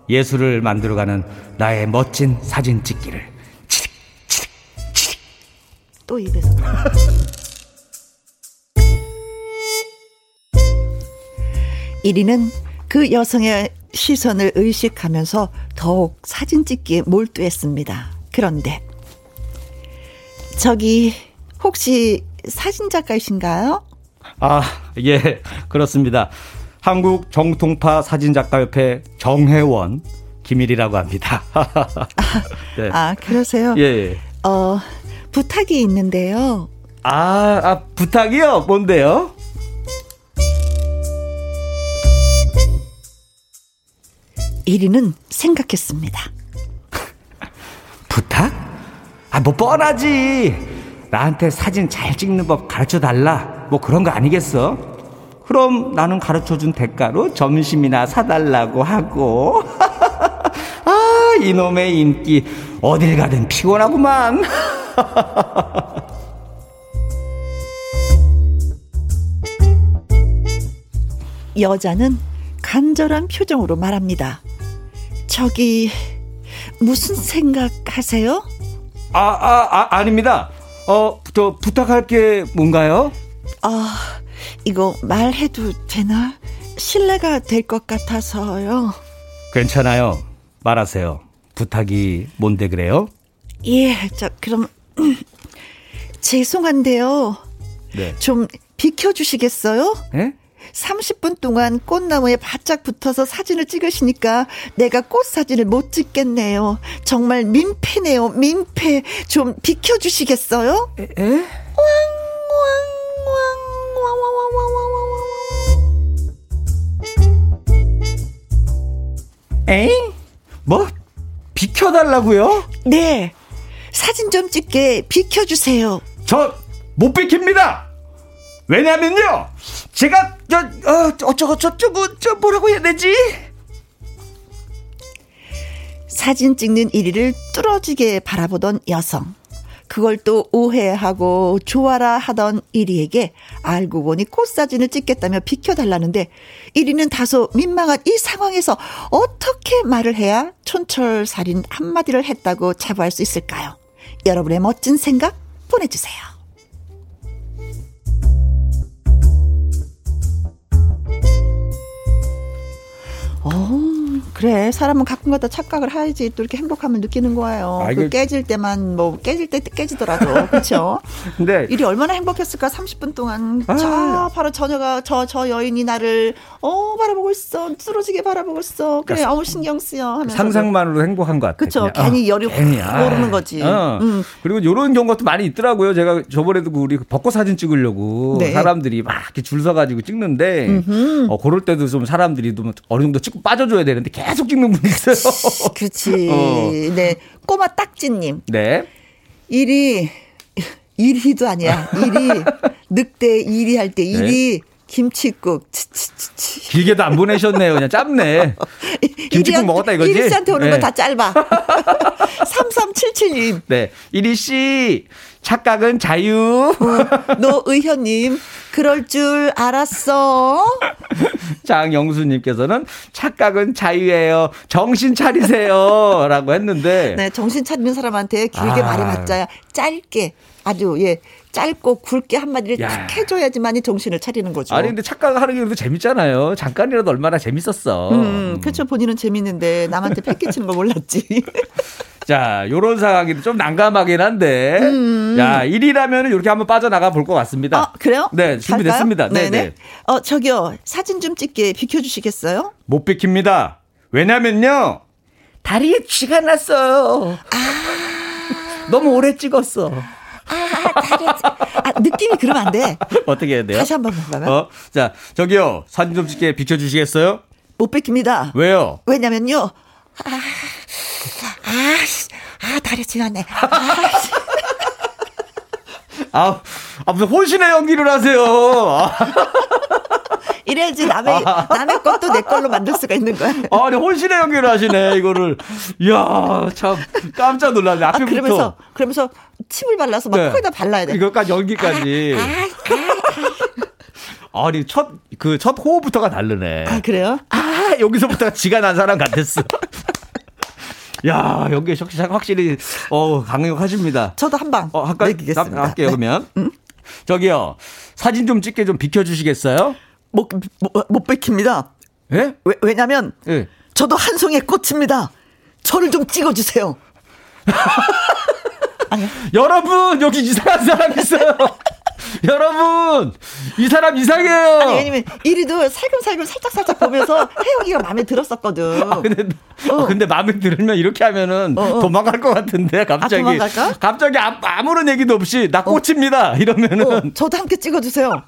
예술을 만들어가는 나의 멋진 사진 찍기를. 또 입에서. 1위는 그 여성의 시선을 의식하면서 더욱 사진 찍기에 몰두했습니다. 그런데 저기 혹시 사진 작가이신가요? 아, 예, 그렇습니다. 한국 정통파 사진작가협회 정혜원 김일이라고 합니다. 네. 아, 그러세요? 예, 예. 어, 부탁이 있는데요. 아, 아, 부탁이요? 뭔데요? 이리는 생각했습니다. 부탁? 아, 뭐 뻔하지. 나한테 사진 잘 찍는 법 가르쳐 달라. 뭐 그런 거 아니겠어? 그럼 나는 가르쳐 준 대가로 점심이나 사달라고 하고. 아, 이놈의 인기 어딜 가든 피곤하구만. 여자는 간절한 표정으로 말합니다. 저기 무슨 생각하세요? 아, 아, 아 아닙니다. 어, 저 부탁할 게 뭔가요? 아, 이거 말해도 되나? 신뢰가 될 것 같아서요. 괜찮아요. 말하세요. 부탁이 뭔데 그래요? 예, 자, 그럼 죄송한데요. 네. 좀 비켜주시겠어요? 예? 30분 동안 꽃나무에 바짝 붙어서 사진을 찍으시니까 내가 꽃 사진을 못 찍겠네요. 정말 민폐네요, 민폐. 좀 비켜주시겠어요? 에? 에? 에잉? 뭐? 비켜달라고요? 네. 사진 좀 찍게 비켜주세요. 저 못 비킵니다. 왜냐면요, 제가 저 어, 어쩌고 저쩌고 저 뭐라고 해야 되지? 사진 찍는 1위를 뚫어지게 바라보던 여성. 그걸 또 오해하고 좋아라 하던 1위에게 알고 보니 꽃사진을 찍겠다며 비켜달라는데 1위는 다소 민망한 이 상황에서 어떻게 말을 해야 촌철살인 한마디를 했다고 자부할 수 있을까요? 여러분의 멋진 생각 보내주세요. 어, 그래. 사람은 가끔가다 착각을 해야지 또 이렇게 행복함을 느끼는 거예요. 아, 그 깨질 때만 뭐 깨질 때 깨지더라도 그렇죠. 근데 일이 얼마나 행복했을까 30분 동안 아. 저 바로 저녀가 저 저 여인이 나를 어 바라보고 있어 뚫어지게 바라보고 있어 그래 그러니까 어우 신경 쓰여 하면서 상상만으로 행복한 것. 그쵸. 그냥. 괜히 열이 괜히, 확 오르는 거지. 어. 음. 그리고 이런 경우가 또 많이 있더라고요. 제가 저번에도 그 우리 벚꽃 사진 찍으려고 네. 사람들이 막 이렇게 줄 서가지고 찍는데 어, 그럴 때도 좀 사람들이 좀 어느 정도 찍고 빠져줘야 되는데 계속 찍는 분이 있어요. 그렇지. 어. 네 꼬마 딱지님 네. 일이 일이도 아니야 일이 늑대 일이 할 때 일이 김치국. 치치치치. 길게도 안 보내셨네요. 그냥 짧네. 김치국 먹었다 이거지? 이리 씨한테 오는 네. 거다 짧아. 3377님, 네. 이리 씨, 착각은 자유. 노의현님, 그럴 줄 알았어. 장영수님께서는 착각은 자유예요. 정신 차리세요. 라고 했는데. 네, 정신 차리는 사람한테 길게 아. 말해봤자야 짧게 아주 예 짧고 굵게 한마디를 야. 딱 해줘야지만이 정신을 차리는 거죠. 아니, 근데 착각하는 게 그래도 재밌잖아요. 잠깐이라도 얼마나 재밌었어. 음, 그렇죠. 본인은 재밌는데 남한테 패끼치는 걸 몰랐지. 자, 요런 상황이 좀 난감하긴 한데. 야, 1위라면 이렇게 한번 빠져나가 볼 것 같습니다. 음. 아, 그래요? 네, 준비됐습니다. 갈까요? 네네. 어, 저기요. 사진 좀 찍게 비켜주시겠어요? 못 비킵니다. 왜냐면요. 다리에 쥐가 났어요. 너무 오래 찍었어. 아, 다리, 아, 느낌이 그러면 안 돼. 어떻게 해야 돼요? 다시 한 번 해봐요. 어? 자, 저기요. 사진 좀 찍게 비켜주시겠어요? 못 뺏깁니다. 왜요? 왜냐면요. 아, 아, 씨, 아, 다리 지났네. 아, 씨. 아, 아 무슨 혼신의 연기를 하세요. 아, 이래야지 남의, 남의 것도 내 걸로 만들 수가 있는 거야. 아니, 혼신의 연기를 하시네, 이거를. 이야, 참, 깜짝 놀랐네. 아, 앞에부터. 그러면서, 그러면서 침을 발라서 막 네. 코에다 발라야 돼. 이것까지 연기까지. 아니, 첫, 그, 첫 호흡부터가 다르네. 아, 그래요? 아, 여기서부터가 지가 난 사람 같았어. 야, 연기 확실히, 확실히, 어, 강력하십니다. 저도 한 방. 어, 할까요? 내기겠습니다. 할게요, 네. 그러면. 저기요, 사진 좀 찍게 좀 비켜주시겠어요? 못, 못, 못 뺏깁니다. 예? 왜, 왜냐면, 예. 저도 한 송이의 꽃입니다. 저를 좀 찍어주세요. 여러분, 여기 이상한 사람 있어요. 여러분, 이 사람 이상해요. 아니, 왜냐면, 이리도 살금살금 살짝살짝 보면서 혜영이가 마음에 들었었거든. 아, 근데, 아, 근데 마음에 들으면 이렇게 하면은 어, 어. 도망갈 것 같은데, 갑자기. 아? 갑자기 아, 아무런 얘기도 없이 나 꽃입니다. 이러면은. 어, 저도 함께 찍어주세요.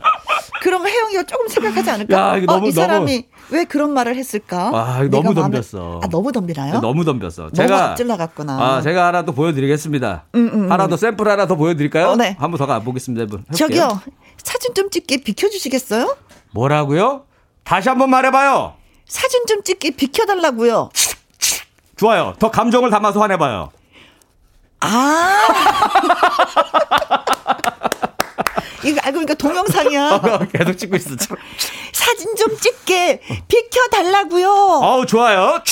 그럼 혜영이가 조금 생각하지 않을까? 야, 어, 너무, 이 사람이 왜 그런 말을 했을까? 아, 너무 내가 마음에- 덤볐어. 아, 너무 덤비나요? 너무 덤볐어. 제가 앞질 나갔구나. 아, 제가 하나 또 보여드리겠습니다. 하나 더 샘플 하나 더 보여드릴까요? 어, 네. 한번 더 가보겠습니다. 해볼게요. 저기요, 사진 좀 찍게 비켜주시겠어요? 뭐라고요? 다시 한번 말해봐요. 사진 좀 찍게 비켜달라고요. 좋아요. 더 감정을 담아서 화내봐요. 아. 이거 알고 보니까 동영상이야. 계속 찍고 있어. 참. 사진 좀 찍게 비켜달라고요. 어우, 좋아요.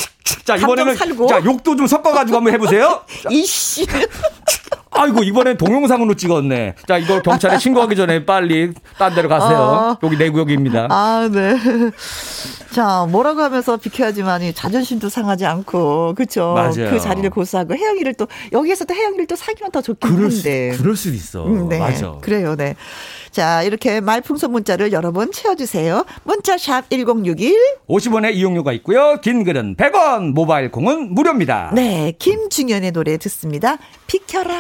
자, 이번에는 살고. 자, 욕도 좀 섞어가지고 한번 해보세요. 이씨. 아이고, 이번엔 동영상으로 찍었네. 자, 이거 경찰에 신고하기 전에 빨리 딴 데로 가세요. 어. 여기 내 구역입니다. 아, 네. 자, 뭐라고 하면서 비켜야지만이 자존심도 상하지 않고, 그쵸. 맞아요. 그 자리를 고수하고, 혜영이를 또, 여기에서 또 혜영이를 또 사귀면 더 좋긴 그럴 수, 한데. 그럴 수도 있어. 음, 네. 맞아. 그래요, 네. 자, 이렇게 말풍선 문자를 여러분 채워주세요. 문자샵 1061. 50원의 이용료가 있고요. 긴 글은 100원, 모바일 콩은 무료입니다. 네, 김중현의 노래 듣습니다. 비켜라.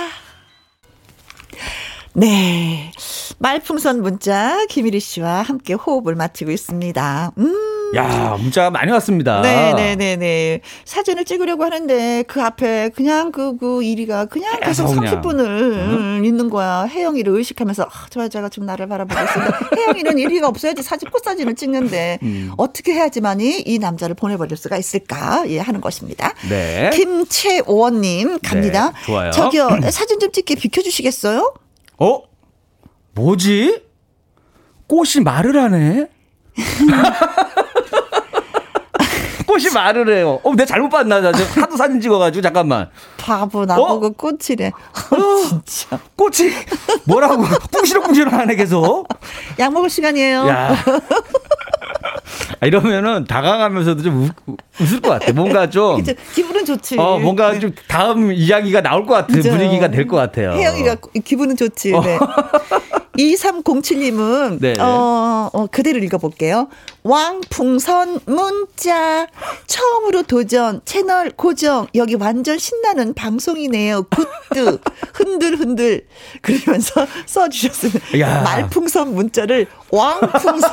네. 말풍선 문자 김일희 씨와 함께 호흡을 맞추고 있습니다. 음. 야, 문자가 많이 왔습니다. 네네네네. 사진을 찍으려고 하는데 그 앞에 그냥 그, 그 이리가 그냥 계속 그냥. 30분을 음, 있는 거야. 혜영이를 의식하면서 아, 저 여자가 지금 나를 바라보고 있는데 혜영이는 이리가 없어야지 사진 꽃사진을 찍는데 음. 어떻게 해야지만이 이 남자를 보내버릴 수가 있을까 예 하는 것입니다. 네. 김채원님 갑니다. 네, 좋아요. 저기요 사진 좀 찍게 비켜주시겠어요? 어? 뭐지? 꽃이 말을 하네? 꽃이 말을 해요. 어, 내가 잘못 봤나? 나 지금 하도 사진 찍어가지고, 잠깐만. 바보 나보고 꽃이래. 진짜. 꽃이 뭐라고? 꿍시렁꿍시렁 하네, 계속. 약 먹을 시간이에요. 야. 아, 이러면은 다가가면서도 좀 웃, 웃을 것 같아. 뭔가 좀. 그쵸? 기분은 좋지. 어, 뭔가 좀 다음 이야기가 나올 것 같은. 분위기가 될 것 같아요. 혜영이가 기분은 좋지. 네. 2307님은 네. 어, 어, 그대로 읽어볼게요. 왕풍선 문자 처음으로 도전 채널 고정 여기 완전 신나는 방송이네요. 굿드 흔들흔들 그러면서 써주셨습니다. 야. 말풍선 문자를 왕풍선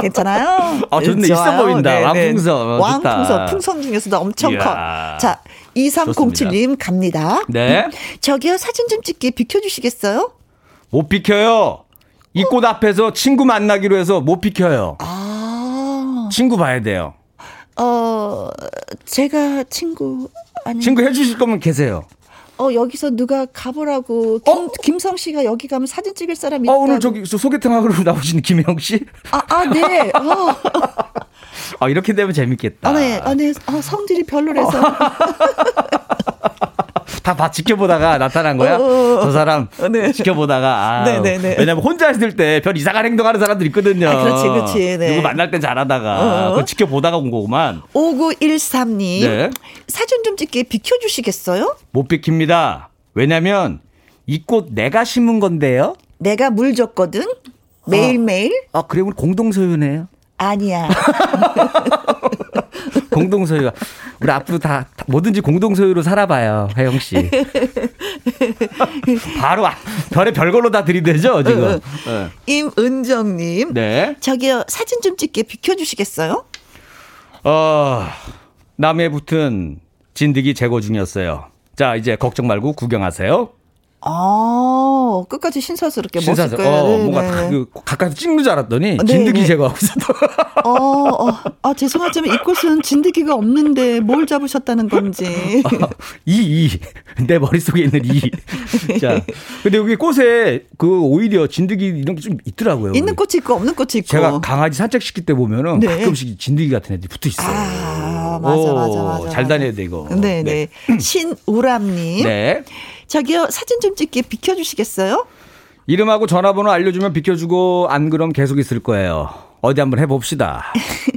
괜찮아요? 아, 좋네. 있어 좋아요. 보인다. 네, 네. 왕풍선. 어, 좋다. 왕풍선 풍선 중에서도 엄청 이야. 커. 자 2307님 갑니다. 네. 저기요 사진 좀 찍게 비켜주시겠어요? 못 비켜요. 이 꽃 앞에서 친구 만나기로 해서 못 비켜요. 아, 친구 봐야 돼요. 어, 제가 친구, 아니, 친구 해주실 거면 계세요. 어, 여기서 누가 가보라고, 김, 김성 씨가 여기 가면 사진 찍을 사람이 어, 있다고. 오늘 저기 저 소개팅 하러 나오신 김영 씨? 아, 아, 네. 어, 아, 이렇게 되면 재밌겠다. 아, 네. 아, 네. 아, 성질이 별로라서. 다, 다 지켜보다가 나타난 거야? 어, 어, 어. 저 사람 어, 네. 지켜보다가 아. 왜냐면 혼자 있을 때 별 이상한 행동하는 사람들 있거든요. 아, 그렇지, 그렇지, 네. 누구 만날 땐 잘하다가 어. 지켜보다가 온 거구만. 5913님. 네. 사진 좀 찍게 비켜주시겠어요? 못 비킵니다. 왜냐면 이 꽃 내가 심은 건데요. 내가 물 줬거든? 매일매일? 아 그래 우리 공동 소유네요. 아니야. 공동 소유. 우리 앞으로 다, 다 뭐든지 공동 소유로 살아봐요, 혜영 씨. 바로 아, 별의 별걸로 다 들이대죠 지금. 네. 임은정님. 네. 저기요, 사진 좀 찍게 비켜주시겠어요? 어, 남해 붙은 진드기 제거 중이었어요. 자, 이제 걱정 말고 구경하세요. 아, 끝까지 신사스럽게 신사서, 멋있게. 네, 어, 뭔가 다 그, 가까이 찍는 줄 알았더니 네, 진드기 네. 제거하고 있었다. 어, 어, 아, 죄송하지만 이 꽃은 진드기가 없는데 뭘 잡으셨다는 건지. 이, 이. 내 머릿속에 있는 이. 자. 근데 여기 꽃에 그 오히려 진드기 이런 게 좀 있더라고요. 있는 꽃이 있고 없는 꽃이 있고. 제가 강아지 산책시킬 때 보면은 네. 가끔씩 진드기 같은 애들이 붙어 있어요. 아, 맞아, 오, 맞아, 맞아. 잘 맞아. 다녀야 돼, 이거. 네, 네. 신우람님. 네. 저기요, 사진 좀 찍게 비켜주시겠어요? 이름하고 전화번호 알려주면 비켜주고 안 그럼 계속 있을 거예요. 어디 한번 해봅시다.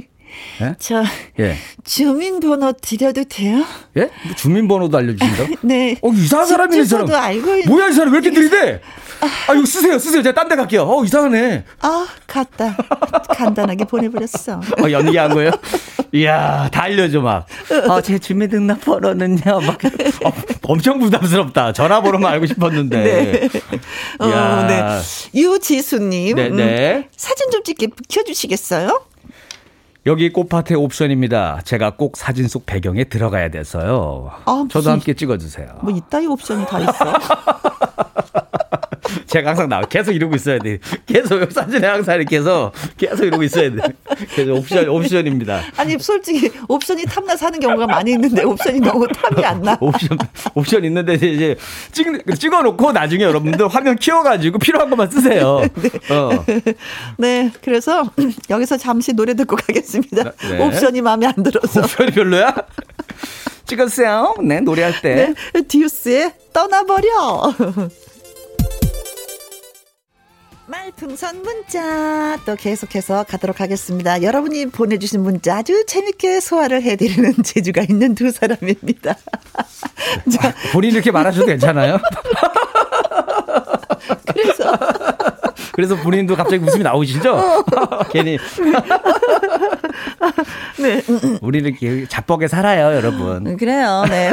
저, 예. 주민번호 드려도 돼요? 예? 뭐 주민번호도 알려주신다? 네. 어, 이상한 사람이네, 이 사람. 알고 있는. 뭐야, 이 사람 왜 이렇게 들이대? 아, 이거 쓰세요, 쓰세요. 제가 딴 데 갈게요. 어, 이상하네. 아, 갔다. 간단하게 보내버렸어. 어, 연기한 거예요? 이야, 다 알려줘, 막. 어, 제 주민등록번호는요, 막. 어, 엄청 부담스럽다. 전화번호만 알고 싶었는데. 네. 어. 네. 유지수님. 네, 음, 네. 사진 좀 찍게 비켜주시겠어요? 여기 꽃밭의 옵션입니다. 제가 꼭 사진 속 배경에 들어가야 돼서요. 아, 저도 함께 찍어주세요. 뭐 이따위 옵션이 다 있어. 제가 항상 나와 계속 이러고 있어야 돼. 계속 사진에 항상 이렇게 해서 계속 이러고 있어야 돼. 그래서 옵션 옵션입니다. 아니 솔직히 옵션이 탐나서 하는 경우가 많이 있는데 옵션이 너무 탐이 안 나. 옵션 옵션 있는데 이제 찍 찍어놓고 나중에 여러분들 화면 키워가지고 필요한 것만 쓰세요. 어. 네, 그래서 여기서 잠시 노래 듣고 가겠습니다. 네. 옵션이 마음에 안 들어서. 옵션이 별로야? 찍었어요. 네 노래할 때. 네, 듀스의 떠나버려. 말풍선 문자 또 계속해서 가도록 하겠습니다. 여러분이 보내주신 문자 아주 재밌게 소화를 해드리는 재주가 있는 두 사람입니다. 자, 본인 이렇게 말하셔도 괜찮아요? 그래서 그래서 본인도 갑자기 웃음이 나오시죠? 괜히 네, 우리 이렇게 자뻑에 살아요, 여러분. 음, 그래요. 네.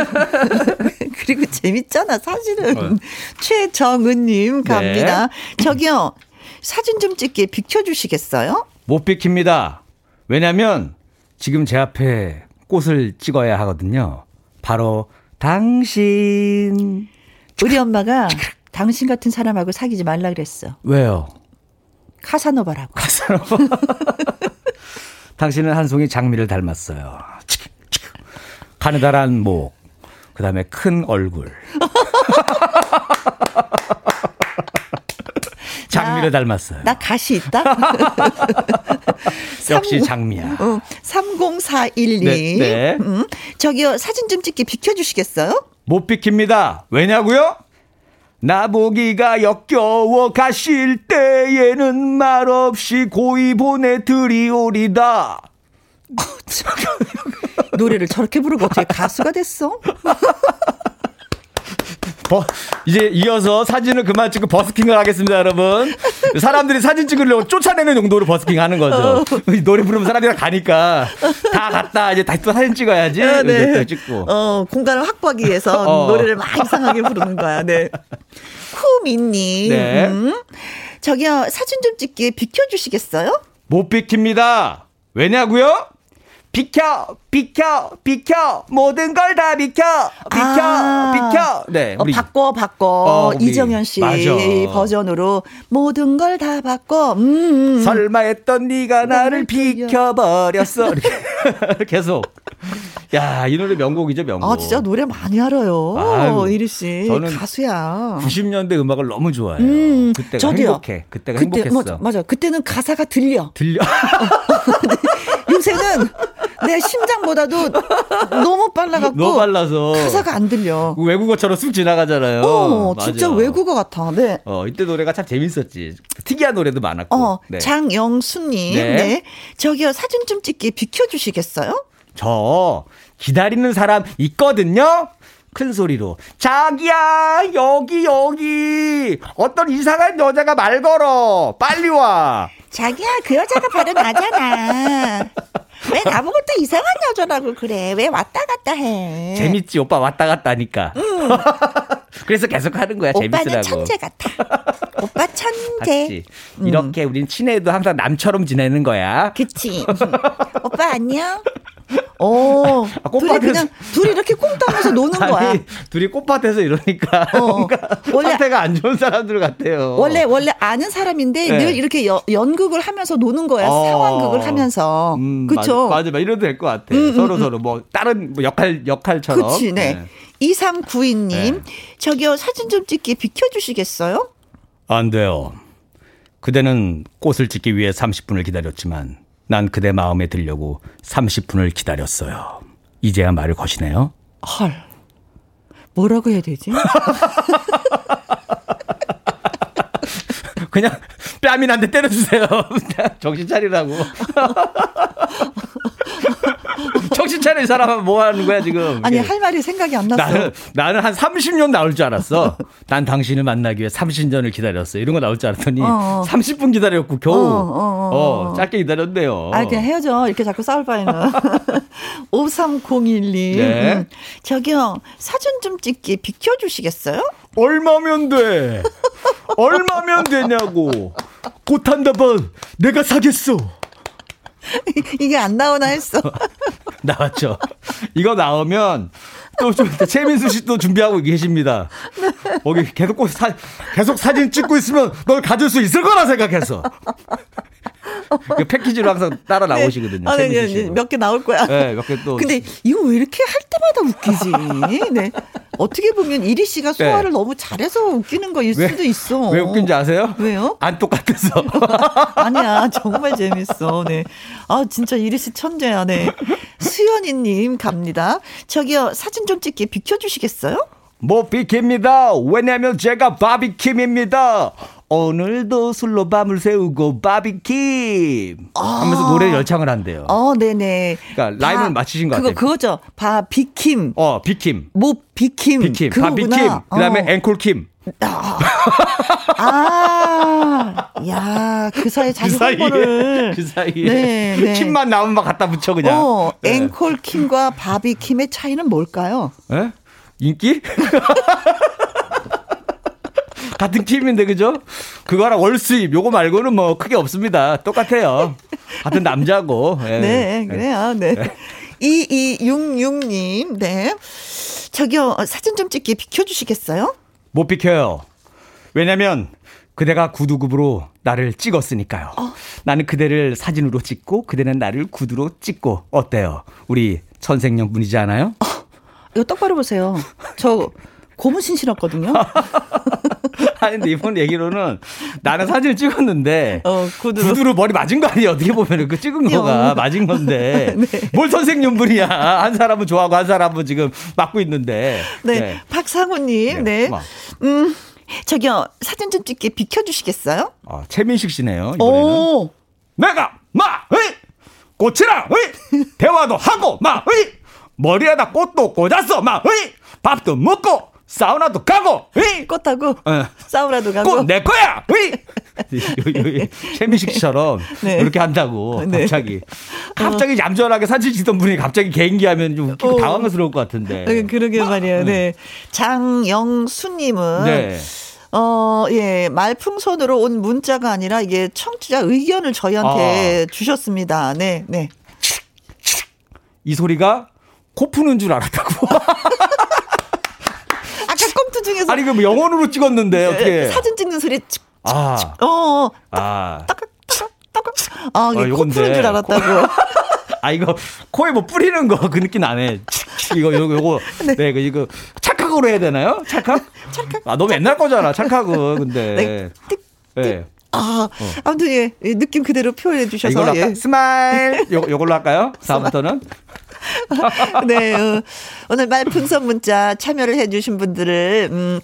그리고 재밌잖아, 사실은. 어. 최정은님 갑니다. 네. 저기요, 사진 좀 찍게 비켜주시겠어요? 못 비킵니다. 왜냐면 지금 제 앞에 꽃을 찍어야 하거든요. 바로 당신. 우리 엄마가 당신 같은 사람하고 사귀지 말라 그랬어. 왜요? 카사노바라고. 당신은 한 송이 장미를 닮았어요. 가느다란 목, 그 다음에 큰 얼굴. 장미를 닮았어요. 나 가시 있다? 역시 삼- 장미야. 어, 3041님. 네, 네. 음, 저기요, 사진 좀 찍게 비켜주시겠어요? 못 비킵니다. 왜냐고요? 나보기가 역겨워 가실 때에는 말없이 고이 보내드리오리다. 노래를 저렇게 부르고 어떻게 가수가 됐어? 버, 이제 이어서 사진을 그만 찍고 버스킹을 하겠습니다, 여러분. 사람들이 사진 찍으려고 쫓아내는 용도로 버스킹 하는 거죠. 이 노래 부르면 사람들이 다 가니까 다 갔다 이제 다시 또 사진 찍어야지. 아, 또 찍고. 어, 공간을 확보하기 위해서 어. 노래를 막 이상하게 부르는 거야. 네. 쿠미님. 네. 음, 저기요, 사진 좀 찍게 비켜주시겠어요? 못 비킵니다. 왜냐고요? 비켜, 비켜, 비켜, 모든 걸 다 비켜, 비켜, 아. 비켜. 네, 어, 바꿔 바꿔 어, 우리- 이정현 씨 맞아. 버전으로 모든 걸 다 바꿔. 음. 설마 했던 네가 나를 비켜 버렸어. 이렇게 계속. 야, 이 노래 명곡이죠, 명곡. 아 진짜 노래 많이 알아요. 아유, 이리 씨 저는 가수야. 90년대 음악을 너무 좋아해요. 음, 그때가 저도요. 행복해. 그때가 그때, 행복했어. 맞아, 맞아. 그때는 가사가 들려. 들려. 요새는 내 심장보다도 너무 빨라갖고 너무 빨라서. 가사가 안 들려. 외국어처럼 쑥 지나가잖아요. 어, 맞아. 진짜 외국어 같아. 네. 어, 이때 노래가 참 재밌었지. 특이한 노래도 많았고. 어, 네. 장영수님, 네. 네. 저기요, 사진 좀 찍게 비켜주시겠어요? 저 기다리는 사람 있거든요. 큰 소리로 자기야 여기 여기 어떤 이상한 여자가 말 걸어 빨리 와 자기야, 그 여자가 바로 나잖아. 왜 나보고 또 이상한 여자라고 그래? 왜 왔다 갔다 해? 재밌지 오빠 왔다 갔다 하니까 그래서 계속 하는 거야 오빠는 재밌으라고 천재 같아. 오빠 천재. 봤지 이렇게 우린 친해도 항상 남처럼 지내는 거야 그치. 오빠 안녕. 오, 아, 둘이 꽃밭에서- 그냥 둘이 이렇게 꽁따면서 노는 거야. 아니 둘이 꽃밭에서 이러니까 어. 뭔가 원래- 상태가 안 좋은 사람들 같아요 원래 원래 아는 사람인데 네. 늘 이렇게 여- 연극을 하면서 노는 거야. 어. 상황극을 하면서. 음, 그쵸? 맞아, 맞아. 이래도 될 것 같아. 음, 음, 서로 서로 뭐 다른 뭐 역할 역할처럼. 그치, 네. 2392님, 네. 저기요, 사진 좀 찍게 비켜주시겠어요? 안 돼요. 그대는 꽃을 찍기 위해 30분을 기다렸지만 난 그대 마음에 들려고 30분을 기다렸어요. 이제야 말을 거시네요. 헐. 뭐라고 해야 되지? 그냥 한대 때려주세요. 정신 차리라고. 정신 차려 이 사람은 뭐 하는 거야 지금. 아니. 할 말이 생각이 안 났어. 나는 나는 한 30년 나올 줄 알았어. 난 당신을 만나기 위해 30년을 기다렸어. 이런 거 나올 줄 알았더니 어, 어. 30분 기다렸고 겨우 어, 어, 어. 어, 짧게 기다렸네요. 아, 그냥 헤어져. 이렇게 자꾸 싸울 바에는. 53012. 네. 음, 저기요, 사진 좀 찍게 비켜주시겠어요? 얼마면 돼? 얼마면 되냐고. 곧 한다번 내가 사겠어. 이게 안 나오나 했어. 나왔죠. 이거 나오면 또 좀 최민수 씨 또 준비하고 계십니다. 거기 계속 꼭 사, 계속 사진 찍고 있으면 널 가질 수 있을 거라 생각했어. 그 패키지로 항상 따라 나오시거든요. 아, 네, 최민수 네, 씨. 네. 몇개 나올 거야. 네, 몇 개 또. 근데 이거 왜 이렇게 할 때마다 웃기지? 네. 어떻게 보면 이리 씨가 소화를 너무 잘해서 웃기는 거일 네. 왜- 수도 있어. 왜 웃긴지 아세요? 왜요? 안 똑같아서. 아니야, 정말 재밌어. 네. 아, 진짜 이리 씨 천재야. 네. 수연이님 갑니다. 저기요, 사진 좀 찍게 비켜주시겠어요? 못 비킵니다. 왜냐면 제가 바비킴입니다. 오늘도 술로 밤을 새우고 바비킴 하면서 노래 열창을 한대요. 어, 네네. 그러니까 라임을 맞추신 것 그거, 같아요. 그거죠. 바, 비킴. 어, 비킴. 모, 비킴. 비킴. 바비킴. 그다음에 어. 앵콜킴. 아, 야, 그 사이에 자기 홍보를. 그 사이에 네, 네. 킴만 나오면 막 갖다 붙여 그냥. 어, 네. 앵콜 킴과 바비 킴의 차이는 뭘까요? 예? 인기? 같은 팀인데 그죠? 그거랑 월수입 요거 말고는 뭐 크게 없습니다. 똑같아요. 같은 남자고. 예. 네, 그래요. 네. 2266님, 네. 저기요, 어, 사진 좀 찍게 비켜주시겠어요? 못 비켜요. 왜냐면 그대가 구두굽으로 나를 찍었으니까요. 나는 그대를 사진으로 찍고 그대는 나를 구두로 찍고 어때요? 우리 천생연 분이지 않아요? 이거 똑바로 보세요. 저 고무신 신었거든요. 아니 근데 이번 얘기로는 나는 사진을 찍었는데 어, 구두로. 구두로 머리 맞은 거 아니에요? 어떻게 보면 그 찍은 거가 영. 맞은 건데 네. 뭘 선생님분이야? 한 사람은 좋아하고 한 사람은 지금 맞고 있는데. 네. 박상우님, 네, 네. 막. 음, 저기요, 사진 좀 찍게 비켜주시겠어요? 아, 최민식 씨네요. 이번에는. 오, 내가 마 으이 꽃이랑 으이 대화도 하고 마 으이 머리에다 꽃도 꽂았어 마 으이 밥도 먹고 사우나도 가고 꽃하고 어. 사우나도 가고. 꽃 내 거야 요- 최민식 씨처럼 네. 그렇게 한다고 네. 갑자기 갑자기 얌전하게 사진 찍던 분이 갑자기 개인기 하면 좀 웃기고 어. 당황스러울 것 같은데 네, 그러게 말이에요. 네. 장영수님은 네. 어, 예, 말풍선으로 온 문자가 아니라 이게 청취자 의견을 저희한테 주셨습니다. 네, 네. 이 소리가 코 푸는 줄 알았다고. 중에서 아니 그뭐 영원으로 찍었는데 어떻게? 사진 찍는 소리 아, 어, 어 아, 따깍 따깍 따깍 아 이게 어, 코. 푸는 줄 알았다고 아 이거 코에 뭐 뿌리는 거 그 느낌 나네. 이거 요거 요거 네, 그 이거 찰칵으로 해야 되나요? 찰칵? 찰칵. 아 너무 옛날 거잖아 찰칵은 근데. 네. 띡, 네. 아 아무튼 예, 이 느낌 그대로 표현해 주셔서? 예. smile. 요 요걸로 할까요? 다음부터는 네, 어, 오늘 말풍선 문자 참여를 해주신 분들을 음,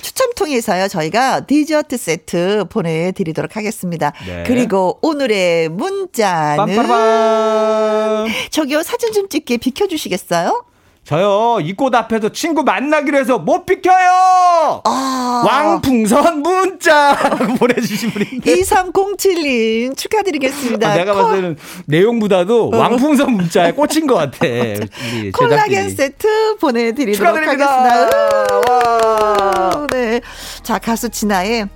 추첨 통해서요 저희가 디저트 세트 보내드리도록 하겠습니다. 네. 그리고 오늘의 문자는 빰빠라밤. 저기요 사진 좀 찍게 비켜주시겠어요? 저요 이 꽃 앞에서 친구 만나기로 해서 못 비켜요. 아. 왕풍선 문자 보내주신 분인데. 2307님 축하드리겠습니다. 아, 내가 콜- 봤을 때는 내용보다도 왕풍선 문자에 꽂힌 것 같아. 콜라겐. 세트 보내드리도록 축하드립니다. 하겠습니다. 와. 네. 자, 가수 진아의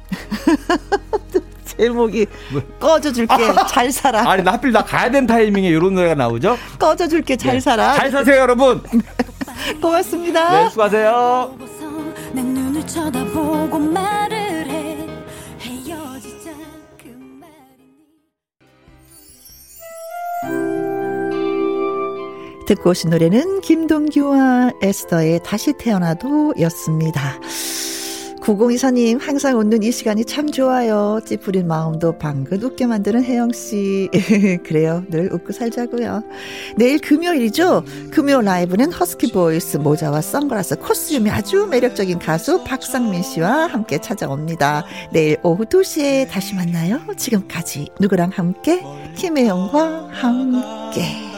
제목이 뭐? 꺼져줄게 잘 살아. 아니 나 하필 나 가야 되는 타이밍에 이런 노래가 나오죠? 꺼져줄게 잘 네. 살아. 잘 사세요 여러분. 고맙습니다. 네 수고하세요. 보고서 내 눈을 쳐다보고 말을 해 헤어지자 그 말이니 듣고 오신 노래는 김동규와 에스더의 다시 태어나도 였습니다. 9024님, 항상 웃는 이 시간이 참 좋아요. 찌푸린 마음도 방긋 웃게 만드는 혜영씨. 그래요. 늘 웃고 살자고요. 내일 금요일이죠? 금요 라이브는 husky voice 모자와 선글라스 costume이 아주 매력적인 가수 박상민 씨와 함께 찾아옵니다. 내일 오후 2시에 다시 만나요. 지금까지 누구랑 함께? 김혜영과 함께.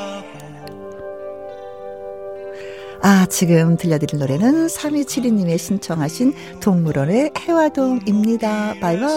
아, 지금 들려드릴 노래는 3272님의 신청하신 동물원의 혜화동입니다. 바이바이.